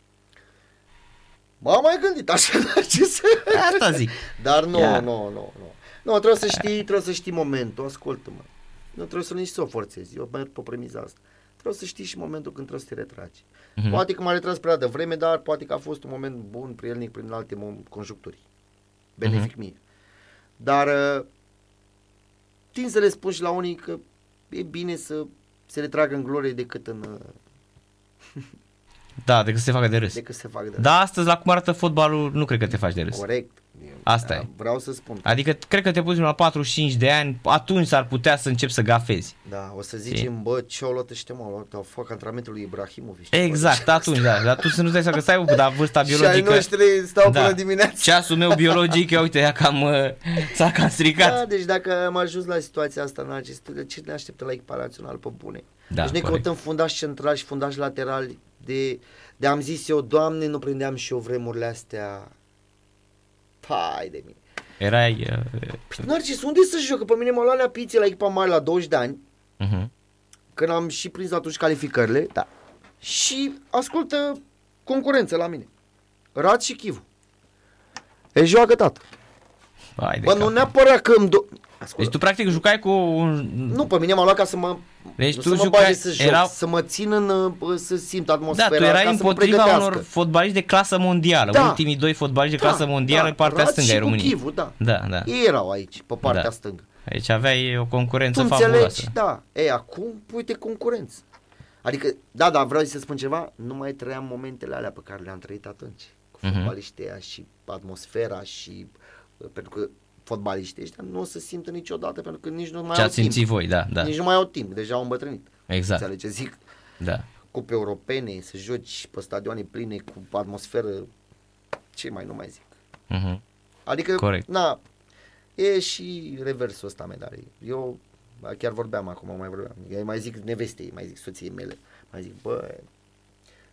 B: M-am mai gândit așa, dar ce să...
A: Asta zic.
B: Dar nu,
A: Ia.
B: nu, nu, nu. Nu, trebuie să știi, trebuie să știi momentul, ascultă-mă. Nu trebuie să nici să o forțezi, eu merg pe premiza asta. Trebuie să știi și momentul când trebuie să te retragi.
A: Mhm.
B: Poate că m-a retras prea devreme, dar poate că a fost un moment bun, prielnic prin alte mom- conjuncturi. Benefic
A: Mhm.
B: mie. Dar uh, tind să le spun și la unii că e bine să se retragă în glorie decât, în, uh,
A: Da, decât să se facă de râs.
B: decât să facă de
A: Da, astăzi, la cum arată fotbalul, nu cred că te faci de râs.
B: Corect.
A: Asta
B: Da,
A: e.
B: Vreau să spun.
A: Adică, cred că te pui la 45 de ani, atunci s-ar putea să începi să gafezi.
B: Da, o să zicem, bă, ce au luat ăștia, mă, au luat, au fac antrenamentul lui Ibrahimovic.
A: Exact, atunci, da. Dar tu să nu dai seama că stai bă, dar vârsta
B: Și ai
A: biologică...
B: noștri stau
A: Da.
B: până dimineața.
A: Ceasul meu biologic, ia uite, ia cam, uh, s-a cam stricat.
B: Da, deci dacă am ajuns la situația asta, în acest, de ce ne așteptă la echipa națională pe bune?
A: Da,
B: deci noi
A: corect.
B: căutăm fundași centrali și fundași laterali de, de am zis eu, Doamne, nu prindeam și eu vremurile astea. Pai de mine.
A: Erai... Uh,
B: Păi, Narcis, unde să jocă? Pe mine m-a luat la piție la echipa mare la 20 de ani,
A: uh-huh.
B: când am și prins atunci calificările. Da. Și ascultă concurență la mine. Rad și Chivu. E joacă tată.
A: Hai de
B: Bă,
A: cap.
B: nu neapărat că îmi do- Ascultă.
A: Deci tu practic jucai cu un...
B: Nu, pe mine m-a luat ca să mă,
A: Deci
B: nu
A: tu
B: să mă
A: jucai-
B: bage să joc,
A: erau-
B: să mă țin în, uh, să simt
A: Da,
B: atmosfera,
A: tu erai
B: ca să mă
A: împotriva
B: pregătească.
A: unor fotbaliști de clasă mondială.
B: Da.
A: Ultimii doi fotbaliști de clasă mondială pe partea
B: Raț
A: stângă
B: și
A: ai
B: cu
A: României.
B: Chivul, da.
A: Da, da.
B: Ei erau aici, pe partea
A: Da.
B: stângă.
A: Aici aveai o concurență
B: Tu
A: fabuloasă.
B: înțelegi? Da. Ei, acum, uite, concurență. Adică, da, da, vreau să spun ceva, nu mai trăiam momentele alea pe care le-am trăit atunci. Cu
A: Mhm.
B: fotbaliștii ăia și atmosfera și... uh, Pentru că fotbaliștii ăștia nu o să simtă niciodată, pentru că nici nu mai
A: Ce
B: au
A: ați simțit
B: timp.
A: voi, da, da.
B: Nici nu mai au timp, deja au îmbătrânit.
A: Exact.
B: Înțelegi ce zic?
A: Da.
B: Cupe europene, să joci pe stadioane pline cu atmosferă, ce mai nu mai zic.
A: Mhm.
B: Adică,
A: Corect.
B: na, e și reversul ăsta medaliei. Eu chiar vorbeam acum, mai vorbeam. Eu mai zic nevestei, mai zic soției mele, mai zic, bă,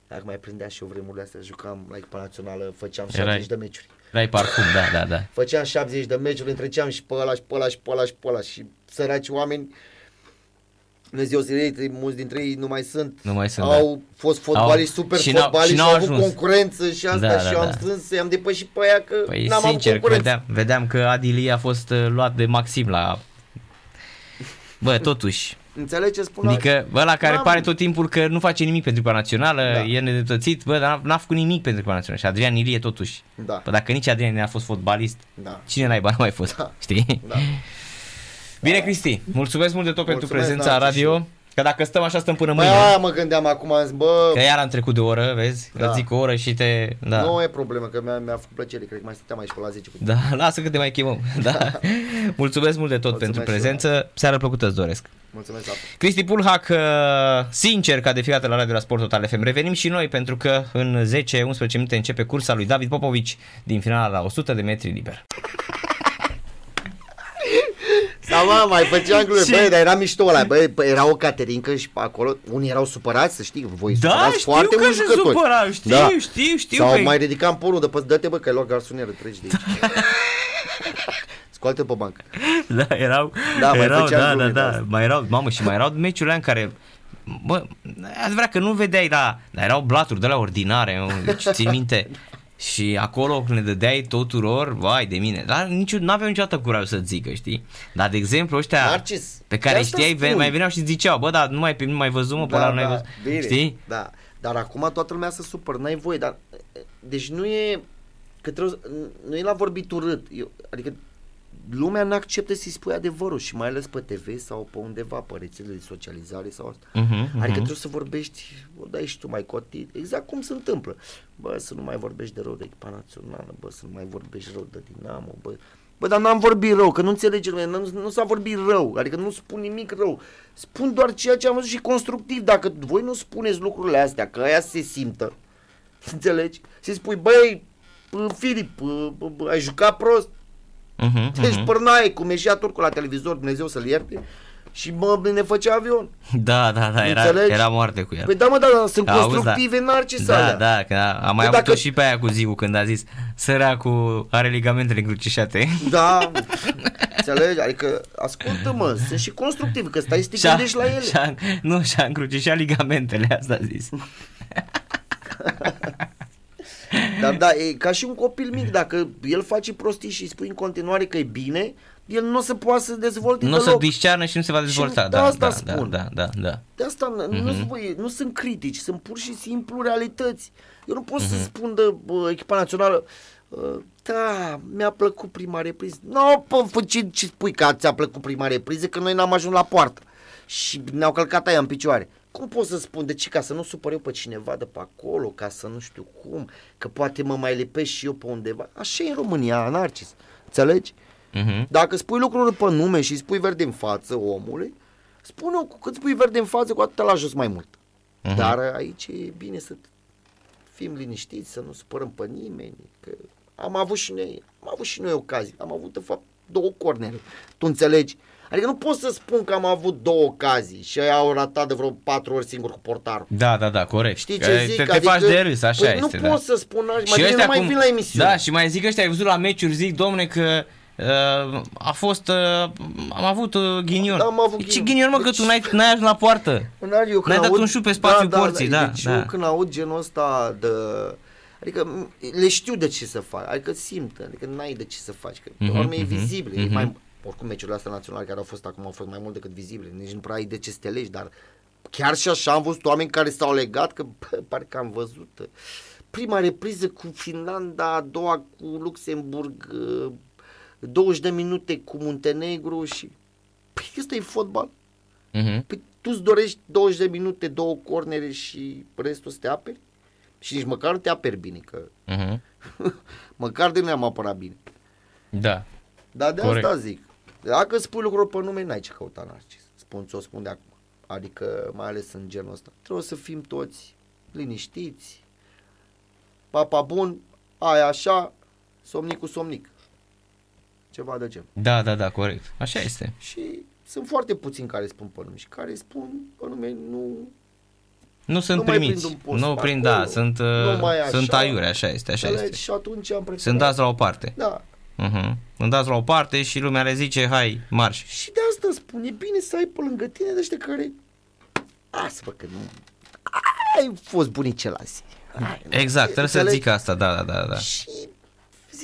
B: dacă mai prindea și eu vremurile astea, jucam la echipa națională, făceam
A: Erai-
B: 70 de meciuri.
A: Erai parfum, da, da, da.
B: Făceam 70 de meciuri, întreceam și pe ăla și pe ăla și pe ăla și pe ăla și săraci oameni Dumnezeu să iei, mulți dintre ei nu mai sunt.
A: Nu mai sunt,
B: Au fost fotbaliști,
A: Au-
B: super
A: și n-au-
B: fotbaliști,
A: și
B: și
A: n-au
B: au avut
A: ajuns.
B: concurență și asta
A: Da,
B: și
A: da,
B: eu am
A: da.
B: strâns, i-am depășit pe aia că
A: Păi
B: n-am avut
A: sincer, că
B: concurență.
A: vedeam, vedeam că Adili a fost uh, luat de Maxim la... Bă, totuși.
B: Înțelegi ce spun?
A: Adică ăla care
B: N-am-
A: pare tot timpul că nu face nimic pentru echipa națională,
B: Da.
A: e nedreptățit, bă, dar n-a, n-a făcut nimic pentru echipa națională. Și Adrian Ilie totuși.
B: Da,
A: Păi dacă nici Adrian Ilie a fost fotbalist,
B: da.
A: cine naiba nu mai fost,
B: Da.
A: știi?
B: Da.
A: Bine, Cristi, mulțumesc mult de tot pentru
B: Mulțumesc,
A: prezența în
B: Narcis, și
A: radio. Că dacă stăm așa, stăm până
B: Băi,
A: mâine.
B: aia mă gândeam acum, am zis, bă,
A: Că iar am trecut de o oră, vezi?
B: Da.
A: Îți zic o oră și te... Da.
B: nu e problemă, că mi-a, mi-a făcut plăcere, cred că mai stăteam aici pe la 10 cu
A: Da, lasă că te mai chemăm. Da. Mulțumesc mult de tot
B: Mulțumesc
A: pentru
B: și eu.
A: prezență. Seară plăcută îți doresc.
B: Mulțumesc, Tatu.
A: Cristi Pulhac, uh, sincer, ca de fiecare dată la Radio la Sport Total FM, revenim și noi pentru că în 10-11 minute începe cursa lui David Popovici din finala la 100 de metri liber.
B: Sau mă, mai făceam glume,
A: Ce?
B: băi, dar era mișto ăla, băi, bă, era o caterincă și pe acolo, unii erau supărați, să știi, voi
A: Da,
B: supărați
A: știu
B: foarte
A: că
B: mulți
A: se
B: jucători.
A: supărau, știu,
B: Da.
A: știu, știu.
B: Sau
A: păi-
B: mai ridicam porul de pe, dă-te bă, că ai luat garsonieră, treci de aici. Scoate pe bancă.
A: Da, erau,
B: Da, mai
A: erau,
B: făceam
A: da, da,
B: glume de
A: da,
B: astea.
A: mai erau, mamă, și mai erau meciurile în care, bă, e adevărat că nu vedeai, da, dar erau blaturi de la ordinare, mă, deci țin minte. Și acolo când le dădeai tuturor, vai de mine, dar nici, nu aveau niciodată curaj să zică, știi? Dar, de exemplu, ăștia
B: Narcis,
A: pe
B: de
A: care
B: asta
A: știai,
B: spun.
A: mai veneau și ziceau, bă, dar nu mai, nu mai văzut, mă, pe ăla nu ai văzut,
B: bine,
A: știi?
B: Da, dar acum toată lumea se supăr, n-ai voie, dar deci nu e că trebuie, nu e la vorbit urât, eu, adică lumea nu acceptă să-i spui adevărul și mai ales pe TV sau pe undeva, pe rețelele de socializare sau asta.
A: Mhm,
B: Adică
A: mhm.
B: trebuie să vorbești, o dai și tu mai cotit, exact cum se întâmplă. Bă, să nu mai vorbești de rău de echipa națională, bă, să nu mai vorbești rău de Dinamo, bă. Bă, dar n-am vorbit rău, că nu înțelege lumea, nu, nu s-a vorbit rău, adică nu spun nimic rău. Spun doar ceea ce am văzut și constructiv. Dacă voi nu spuneți lucrurile astea, că aia se simtă, înțelegi? Să spui, băi, bă, Filip, bă, bă, bă, ai jucat prost,
A: Mhm,
B: deci
A: mhm.
B: pârnaie, cum ieșea turcul la televizor, Dumnezeu să-l ierte, și mă, ne făcea avion.
A: Da, da, da, era,
B: Înțelegi?
A: era moarte cu el.
B: Păi da, mă, da, da, sunt
A: Auzi,
B: constructive
A: da.
B: narcise
A: Da,
B: alea.
A: da, că a- am mai
B: Că
A: avut-o
B: dacă-
A: și pe aia cu Ziu când a zis săracul are ligamentele încrucișate.
B: Da, înțelegi? Adică, ascultă-mă, sunt și constructive, că stai să te
A: Și-a-
B: gândești la ele.
A: și-a- nu, și-a încrucișat ligamentele, asta a zis.
B: Dar da, e ca și un copil mic, dacă el face prostii și îi spui în continuare că e bine, el nu o să poată să dezvolte
A: Nu o să
B: deloc.
A: discearnă și nu se va dezvolta.
B: Și
A: Da,
B: asta
A: da, da,
B: spun.
A: da, da, da.
B: De asta mm-hmm. nu,
A: Mhm.
B: voi, nu sunt critici, sunt pur și simplu realități. Eu nu pot
A: Mhm.
B: să spun de bă, echipa națională, uh, da, mi-a plăcut prima repriză. Nu, no, pă, ce, ce spui că ți-a plăcut prima repriză, că noi n-am ajuns la poartă și ne-au călcat aia în picioare. Cum pot să spun? De ce? Ca să nu supăr eu pe cineva de pe acolo, ca să nu știu cum, că poate mă mai lipesc și eu pe undeva. Așa e în România, Narcis. Înțelegi?
A: Mhm.
B: Dacă spui lucruri pe nume și îi spui verde în față omului, spune-o cu cât spui verde în față, cu atât la jos mai mult.
A: Mhm.
B: Dar aici e bine să fim liniștiți, să nu supărăm pe nimeni, că am avut și noi, am avut și noi ocazii, am avut de fapt două cornere, tu înțelegi? Adică nu pot să spun că am avut două ocazii și aia au ratat de vreo patru ori singur cu portarul.
A: Da, da, da, corect.
B: Știi
A: Că
B: ce zic?
A: Te, te faci de râs, așa
B: păi
A: este.
B: nu
A: da.
B: pot să spun așa, mai
A: Și
B: bine
A: ăștia
B: nu mai
A: cum-
B: vin la emisiune.
A: Da, și mai zic ăștia, ai văzut la meciuri, zic, domne, că uh, a fost, uh, am avut uh, ghinion.
B: Da, am avut
A: Ce
B: ghinion.
A: ghinion, mă, că
B: Deci-
A: tu n-ai, n-ai ajuns la poartă.
B: În ar, eu când
A: N-ai dat
B: aud-
A: un șut pe spațiul porții, da,
B: Deci
A: da.
B: eu când aud genul ăsta de... Adică m- le știu de ce să fac, adică simt, adică n-ai de ce să faci, că pe
A: Mhm,
B: urmă e
A: mhm,
B: vizibil, e
A: mhm.
B: mai, oricum meciurile astea naționale care au fost acum au fost mai mult decât vizibile, nici nu prea ai de ce să te legi, dar chiar și așa am văzut oameni care s-au legat, că bă, parcă am văzut uh, prima repriză cu Finlanda, a doua cu Luxemburg, uh, 20 de minute cu Muntenegru și... Păi ăsta e fotbal.
A: Mhm.
B: Păi tu îți dorești 20 de minute, două cornere și restul să te aperi? Și nici măcar nu te aperi bine, că
A: Mhm.
B: măcar de nu am apărat bine.
A: Da.
B: Dar de
A: Corect.
B: asta zic. Dacă spui lucruri pe nume, n-ai ce căuta narcis. Spun ți-o spun de acum. Adică, mai ales în genul ăsta. Trebuie să fim toți liniștiți. Papa bun, aia așa, somnic cu somnic. Ceva de gen.
A: Da, da, da, corect. Așa este.
B: Și sunt foarte puțini care spun pe nume și care spun pe nume nu...
A: Nu sunt
B: Nu mai
A: primiți.
B: prind un post
A: Nu
B: pe
A: prind,
B: acolo.
A: da, sunt,
B: Nu
A: uh,
B: mai așa.
A: sunt aiure, așa este, așa
B: înțelegi?
A: este.
B: Și atunci am preferat...
A: Sunt dați la o parte.
B: Da.
A: Uh-huh. Sunt dați la o parte și lumea le zice, hai, marș.
B: Și de asta spun, e bine să ai pe lângă tine de ăștia care... Asta, bă, că nu... Ai fost bunice la zi. Hai, nu.
A: Exact, trebuie să
B: Înțelegi?
A: zic asta, da, da, da, da.
B: Și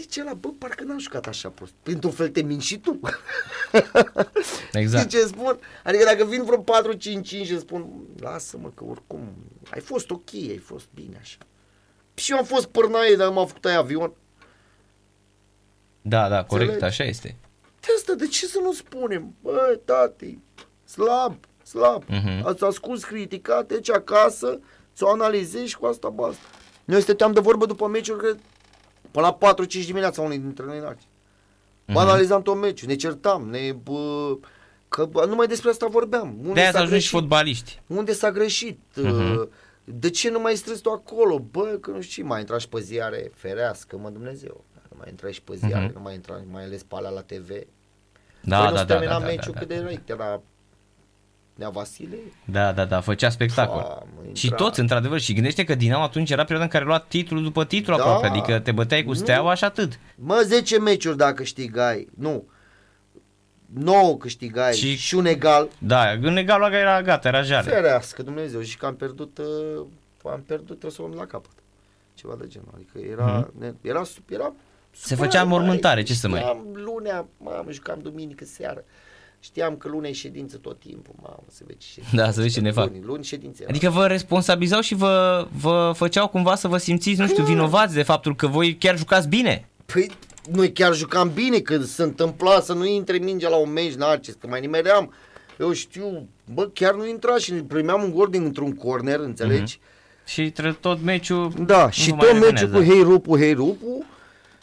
B: zice la, bă, parcă n-am jucat așa prost. Printr-un fel te minți și tu.
A: Exact.
B: Știi ce spun? Adică dacă vin vreo 4-5-5 și spun, lasă-mă că oricum ai fost ok, ai fost bine așa. Și eu am fost pârnaie, dar m-a făcut aia avion.
A: Da, da, corect,
B: Înțelegi?
A: așa este.
B: De asta, de ce să nu spunem? Bă, tati, slab, slab.
A: Mhm.
B: Ați ascuns critica, deci acasă, ți-o analizezi și cu asta basta. Noi stăteam de vorbă după meciuri, cred, până la 4-5 dimineața unii dintre noi înalți.
A: Mhm.
B: Mm-hmm. Analizam tot meciul, ne certam, ne... Bă, că bă, numai despre asta vorbeam. Unde
A: De aia
B: s-a
A: să ajungi
B: greșit?
A: fotbaliști.
B: Unde s-a greșit?
A: Mhm.
B: Uh, De ce nu mai strâns tu acolo? Bă, că nu știu ce, mai intra și pe ziare, ferească, mă Dumnezeu. Nu mai intra și pe ziare,
A: Mhm.
B: nu mai intra, mai ales pe alea la TV.
A: Da,
B: păi
A: da,
B: nu
A: da,
B: se
A: da,
B: termina
A: da,
B: meciul
A: da,
B: cât
A: da.
B: de răi, era Nea Vasile.
A: Da, da, da, făcea spectacol.
B: Doamne,
A: Și
B: intra.
A: toți, într-adevăr, și gândește că Dinamo atunci era perioada în care lua titlu după titlu
B: Da.
A: aproape, adică te băteai cu
B: Nu.
A: steaua și atât.
B: Mă, 10 meciuri dacă câștigai, nu, 9 câștigai
A: Și-
B: și, și un egal,
A: Da, în egalul ăla era gata, era jale.
B: ferească Dumnezeu și că am pierdut, uh, am pierdut, trebuie să o luăm la capăt. Ceva de genul, adică era, ne, era, sup- era
A: Mhm. Se
B: supărat,
A: făcea
B: mai,
A: mormântare, ce să mai-
B: Știam lunea, mamă, jucam duminică seară. Știam că lunea e ședință tot timpul, mamă, să vezi ce ședință.
A: Da, să vezi ce ne fac.
B: Luni, luni ședințe. era.
A: Adică vă responsabilizau și vă, vă făceau cumva să vă simțiți, nu știu,
B: Clar.
A: vinovați de faptul că voi chiar jucați bine.
B: Păi, noi chiar jucam bine când se întâmpla să nu intre mingea la un meci, Narcis, că mai nimeream. Eu știu, bă, chiar nu intra și primeam un gol dintr-un corner, înțelegi?
A: Și tre- tot meciul
B: Da, și
A: Mhm. nu
B: tot
A: mai
B: meciul cu
A: revenează.
B: hei rupu, hei rupu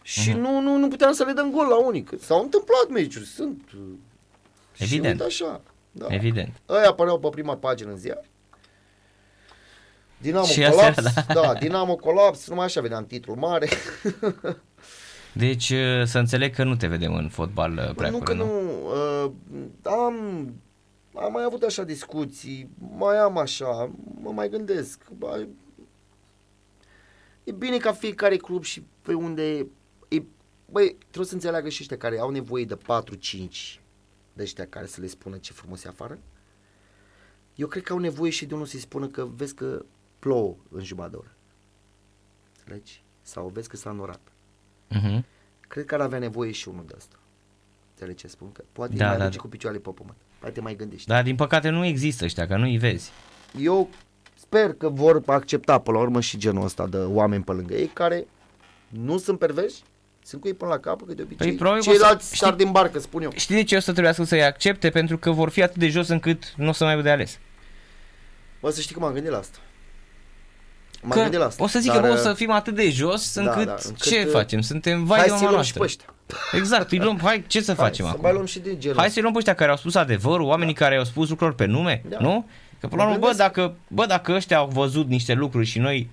B: și
A: Mhm.
B: nu, nu, nu puteam să le dăm gol la unii. că S-au întâmplat meciuri, sunt. Uh,
A: Evident.
B: Și uite așa. Da.
A: Evident.
B: Ăia apăreau pe prima pagină în ziar. Dinamo
A: Și
B: colaps,
A: astea,
B: da. da, Dinamo colaps, numai așa vedeam titlul mare.
A: Deci uh, să înțeleg că nu te vedem în fotbal uh, prea
B: nu că
A: curând,
B: nu, uh, am, am mai avut așa discuții, mai am așa, mă mai gândesc. Bă, e bine ca fiecare club și pe unde e, băi, trebuie să înțeleagă și ăștia care au nevoie de 4-5 de ăștia care să le spună ce frumos e afară. Eu cred că au nevoie și de unul să-i spună că vezi că plouă în jumătate de oră. Înțelegi? Sau vezi că s-a înorat.
A: Mhm.
B: Cred că ar avea nevoie și unul de asta. Înțelegi ce spun? Că poate
A: Da,
B: da, mai
A: da,
B: duce
A: da.
B: cu picioarele pe pământ. Poate mai gândești.
A: Dar din păcate nu există ăștia, că nu-i vezi.
B: Eu sper că vor accepta până la urmă și genul ăsta de oameni pe lângă ei care nu sunt perversi, sunt cu ei până la capăt, că de obicei
A: Păi, probabil o să-
B: ceilalți
A: știi-
B: sar din barcă, spun eu.
A: Știi de ce o să trebuiască să-i accepte? Pentru că vor fi atât de jos încât nu o să mai aibă de ales.
B: Bă, să știi că m-am gândit la asta. M-am
A: Că
B: gândit la asta.
A: o să zic
B: dar,
A: că bă, o
B: uh,
A: să fim atât de jos încât,
B: da, încât,
A: ce
B: uh,
A: facem? Suntem vai
B: Hai
A: de
B: să
A: mama
B: luăm și
A: noastră.
B: pe ăștia.
A: Exact, îi luăm, hai, ce să
B: Hai,
A: facem
B: să
A: acum?
B: mai luăm și de genul
A: Hai să luăm pe ăștia care au spus adevărul, oamenii care au spus lucruri pe nume,
B: Da.
A: nu? Că până la
B: Mă
A: urmă, bă,
B: gândesc.
A: dacă, bă, dacă ăștia au văzut niște lucruri și noi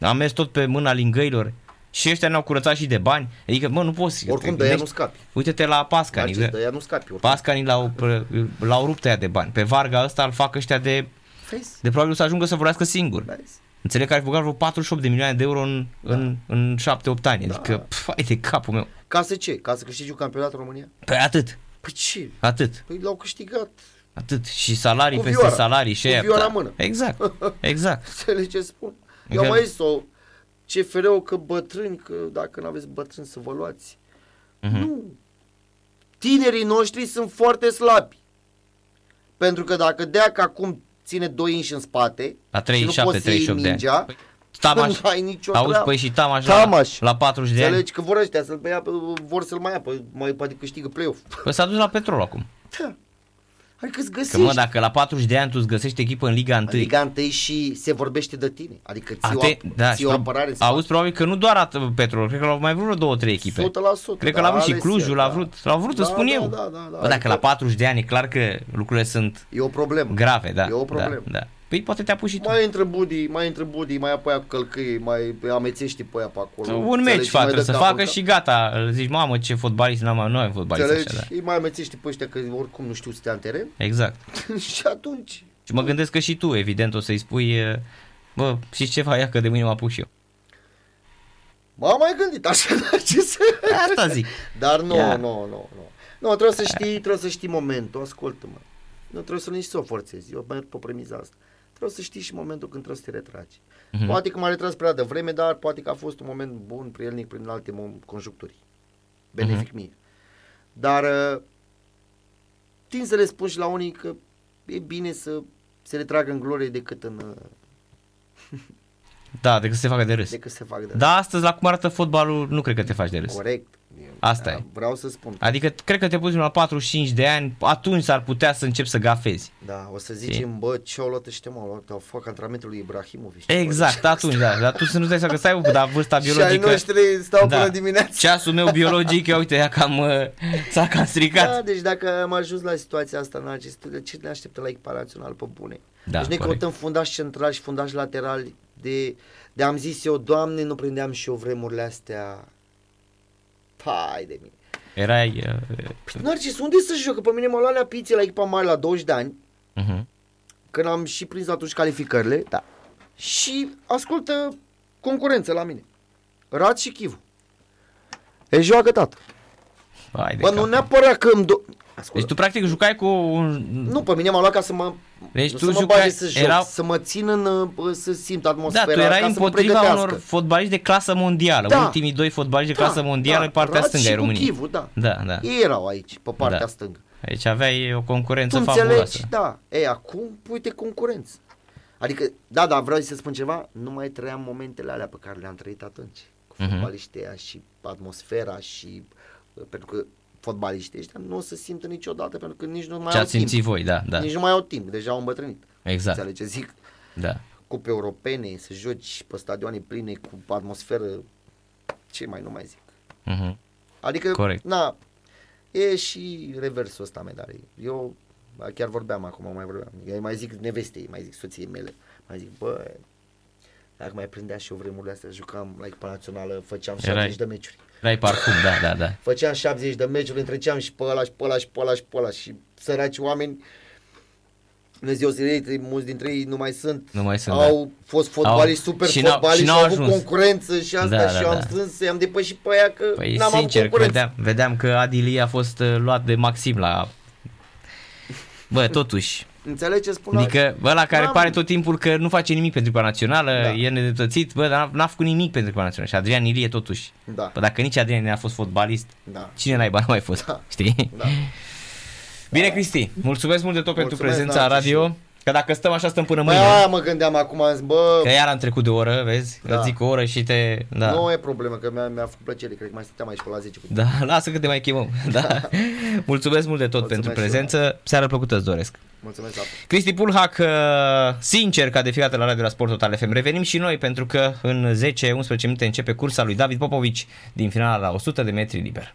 A: am mers tot pe mâna lingăilor și ăștia ne-au curățat și de bani, adică, bă, nu poți. te
B: Oricum de ea nu
A: gândești-
B: scapi.
A: Uite-te la Pascani,
B: Narcis,
A: că
B: de ea nu scapi. oricum.
A: Pascani l-au, l-au rupt ăia de bani. Pe Varga ăsta îl fac ăștia de,
B: Vezi?
A: de probabil o să ajungă să vorbească singur.
B: Vezi?
A: Înțeleg că ar fi băgat vreo 48 de milioane de euro în, da. în, în 7-8 ani.
B: Da.
A: Adică, fai de capul meu.
B: Ca să ce? Ca să câștigi un campionat în România?
A: Păi atât,
B: Păi ce?
A: atât,
B: Păi l-au câștigat.
A: atât. Și salarii
B: Cu
A: peste
B: vioara.
A: salarii și
B: Cu
A: aia.
B: vioara
A: da.
B: în mână.
A: Exact, exact.
B: Înțelegi ce spun? Eu
A: Exact.
B: am mai zis o CFR-ul că bătrâni, că dacă nu aveți bătrâni să vă luați.
A: Mhm.
B: Nu. tinerii noștri sunt foarte slabi. Pentru că dacă Deac acum ține 2 inși în spate
A: La
B: și
A: 37,
B: nu poți să iei
A: 38 de ani.
B: mingea,
A: Păi, Tamaș,
B: nu ai nicio
A: auzi,
B: treabă.
A: păi și Tamaș, la,
B: Tamaș.
A: la 40 de ani.
B: Înțelegi că vor ăștia să-l ia, pe- vor să-l mai ia, pe, mai poate câștigă play-off.
A: Păi s-a dus la petrol acum.
B: Da. Adică îți
A: Că
B: găsești.
A: mă, dacă la 40 de ani tu îți găsești echipă în Liga 1.
B: Liga întâi și se vorbește de tine. Adică ții,
A: Ate,
B: o,
A: da,
B: ții
A: și
B: o
A: pro-
B: apărare în
A: auzi, probabil că nu doar atât Petrol, cred că l-au mai vrut vreo două, trei echipe.
B: 100%.
A: Cred că
B: da,
A: l-a vrut și
B: ales
A: Clujul,
B: el,
A: l-a
B: da.
A: vrut, l-au vrut,
B: da,
A: îți spun
B: da,
A: eu.
B: Da, da, da.
A: Bă, dacă la 40 de ani e clar că lucrurile sunt
B: E o problemă.
A: grave, da.
B: E o problemă.
A: Da, da. Păi poate te-a pus și tu.
B: Mai intră Budi, mai intră Budi, mai apoi cu călcâi, mai amețești pe aia pe acolo.
A: Un
B: Înțelegi?
A: meci
B: Și mai
A: fac,
B: dă
A: să
B: capul
A: facă
B: în
A: și gata. Îl Zici, mamă, ce fotbalist, n-am, nu am fotbalist așa,
B: Înțelegi?
A: da.
B: Îi mai amețești pe ăștia că oricum nu știu să stea în teren
A: Exact.
B: și atunci...
A: Și mă gândesc că și tu, evident, o să-i spui, e, bă, și ceva, ia că de mâine mă apuc și eu.
B: M-am mai gândit așa, dar ce să...
A: Asta zic.
B: Dar nu,
A: Ia.
B: nu, nu, nu. Nu, trebuie să știi, trebuie să știi momentul, ascultă-mă. Nu trebuie să nici să o forțezi, eu merg pe premiza asta. Trebuie să știi și momentul când trebuie să te retragi.
A: Mhm.
B: Poate că m-a retras prea devreme, dar poate că a fost un moment bun, prielnic prin alte mo- conjuncturi. Benefic
A: Mhm.
B: mie. Dar uh, tind să le spun și la unii că e bine să se retragă în glorie decât în uh,
A: Da, decât să se facă de râs.
B: decât să facă de
A: Da, astăzi, la cum arată fotbalul, nu cred că te faci de râs.
B: corect.
A: Asta
B: Da,
A: e.
B: Vreau să spun.
A: Adică, cred că te pui la 45 de ani, atunci s-ar putea să începi să gafezi.
B: Da, o să zicem, bă, ce au luat ăștia, mă, au luat, au fac antrenamentul lui Ibrahimovic.
A: Exact, atunci, da. Dar tu să nu dai seama că stai, bă, dar vârsta
B: Și ai
A: biologică...
B: noștri stau
A: Da.
B: până dimineața.
A: Ceasul meu biologic, ia uite, ia cam, uh, s-a cam stricat.
B: Da, deci dacă am ajuns la situația asta în acest, de ce ne așteptă la echipa națională pe bune?
A: Da,
B: deci noi
A: corect.
B: căutăm fundași centrali și fundași laterali de, de am zis eu, Doamne, nu prindeam și eu vremurile astea. Pai de mine.
A: Erai... Uh,
B: Păi, Narcis, unde să joc? Pe mine m-au luat la piție la echipa mare la 20 de ani,
A: uh-huh.
B: când am și prins atunci calificările. Da. Și ascultă concurență la mine. Rat și Chivu. E joacă tată.
A: Hai de
B: Bă,
A: cap.
B: nu neapărat că îmi do... Ascultă.
A: Deci tu practic jucai cu un...
B: Nu, pe mine m-a luat ca să mă,
A: Deci
B: nu
A: tu
B: să mă
A: jucai-
B: bage să joc,
A: era-
B: să mă țin în, uh, să simt
A: Da,
B: atmosfera,
A: tu erai
B: ca să mă
A: împotriva
B: pregătească.
A: unor fotbaliști de clasă mondială.
B: Da.
A: Ultimii doi fotbaliști de clasă mondială pe partea
B: Rat
A: stângă
B: și
A: ai
B: cu
A: României.
B: Chivu, da.
A: Da, da.
B: Ei erau aici, pe partea
A: Da.
B: stângă.
A: Aici aveai o concurență
B: Tu
A: fabuloasă.
B: înțelegi? Da. Ei, acum, uite, concurență. Adică, da, da, vreau să spun ceva, nu mai trăiam momentele alea pe care le-am trăit atunci. Cu
A: Mhm.
B: fotbaliștii ăia și atmosfera și... uh, Pentru că fotbaliștii ăștia nu o să simtă niciodată, pentru că nici nu mai
A: Ce
B: au
A: ați simțit
B: timp.
A: voi, da, da.
B: Nici nu mai au timp, deja au îmbătrânit.
A: Exact.
B: Înțelegi ce zic?
A: Da.
B: cupe europene, să joci pe stadioane pline cu atmosferă, ce mai nu mai zic.
A: Mhm.
B: Adică,
A: Corect.
B: na, e și reversul ăsta medaliei. Eu chiar vorbeam acum, mai vorbeam, eu mai zic nevestei, mai zic soției mele, mai zic, bă, dacă mai prindea și eu vremurile astea, jucam la echipa națională, făceam
A: Erai-
B: 70 de meciuri.
A: Erai parfum, da, da, da.
B: Făceam 70 de meciuri, întreceam și pe ăla și pe ăla și pe ăla și pe ăla și săraci oameni Dumnezeu să iei, mulți dintre ei nu mai sunt,
A: Nu mai sunt,
B: au fost fotbaliști,
A: Au-
B: super
A: și n-au-
B: fotbaliști,
A: și
B: și
A: n-au
B: au avut
A: ajuns.
B: concurență și asta
A: Da,
B: și
A: da,
B: eu am
A: da.
B: strâns, i-am depășit pe aia că
A: Păi
B: n-am avut
A: sincer,
B: concurență.
A: vedeam, vedeam că Adili a fost uh, luat de Maxim la... Bă, totuși.
B: Înțelegi ce spun?
A: Adică ăla care
B: N-am-
A: pare tot timpul că nu face nimic pentru echipa națională,
B: Da.
A: e nedreptățit, bă, dar n-a, n-a făcut nimic pentru echipa națională. Și Adrian Ilie totuși.
B: Da,
A: Bă, dacă nici Adrian Ilie a fost fotbalist,
B: da.
A: cine naiba nu mai fost,
B: Da.
A: știi?
B: Da.
A: Bine, Cristi, mulțumesc mult de tot pentru
B: Mulțumesc,
A: prezența la
B: Narcis,
A: radio. Că dacă stăm așa, stăm până
B: Băi,
A: mâine.
B: aia mă gândeam acum, am zis, bă,
A: Că iar am trecut de o oră, vezi?
B: Da.
A: Îți zic o oră și te... Da.
B: nu e problemă, că mi-a, mi-a făcut plăcere, cred că mai stăteam aici pe la 10 cu
A: Da, lasă că te mai chemăm. Da. Mulțumesc mult de tot
B: Mulțumesc
A: pentru
B: și eu.
A: prezență. Seară plăcută îți doresc.
B: Mulțumesc, Tatu.
A: Cristi Pulhac, uh, sincer, ca de fiecare dată la Radio la Sport Total FM. Revenim și noi pentru că în 10-11 minute începe cursa lui David Popovici din finala la 100 de metri liber.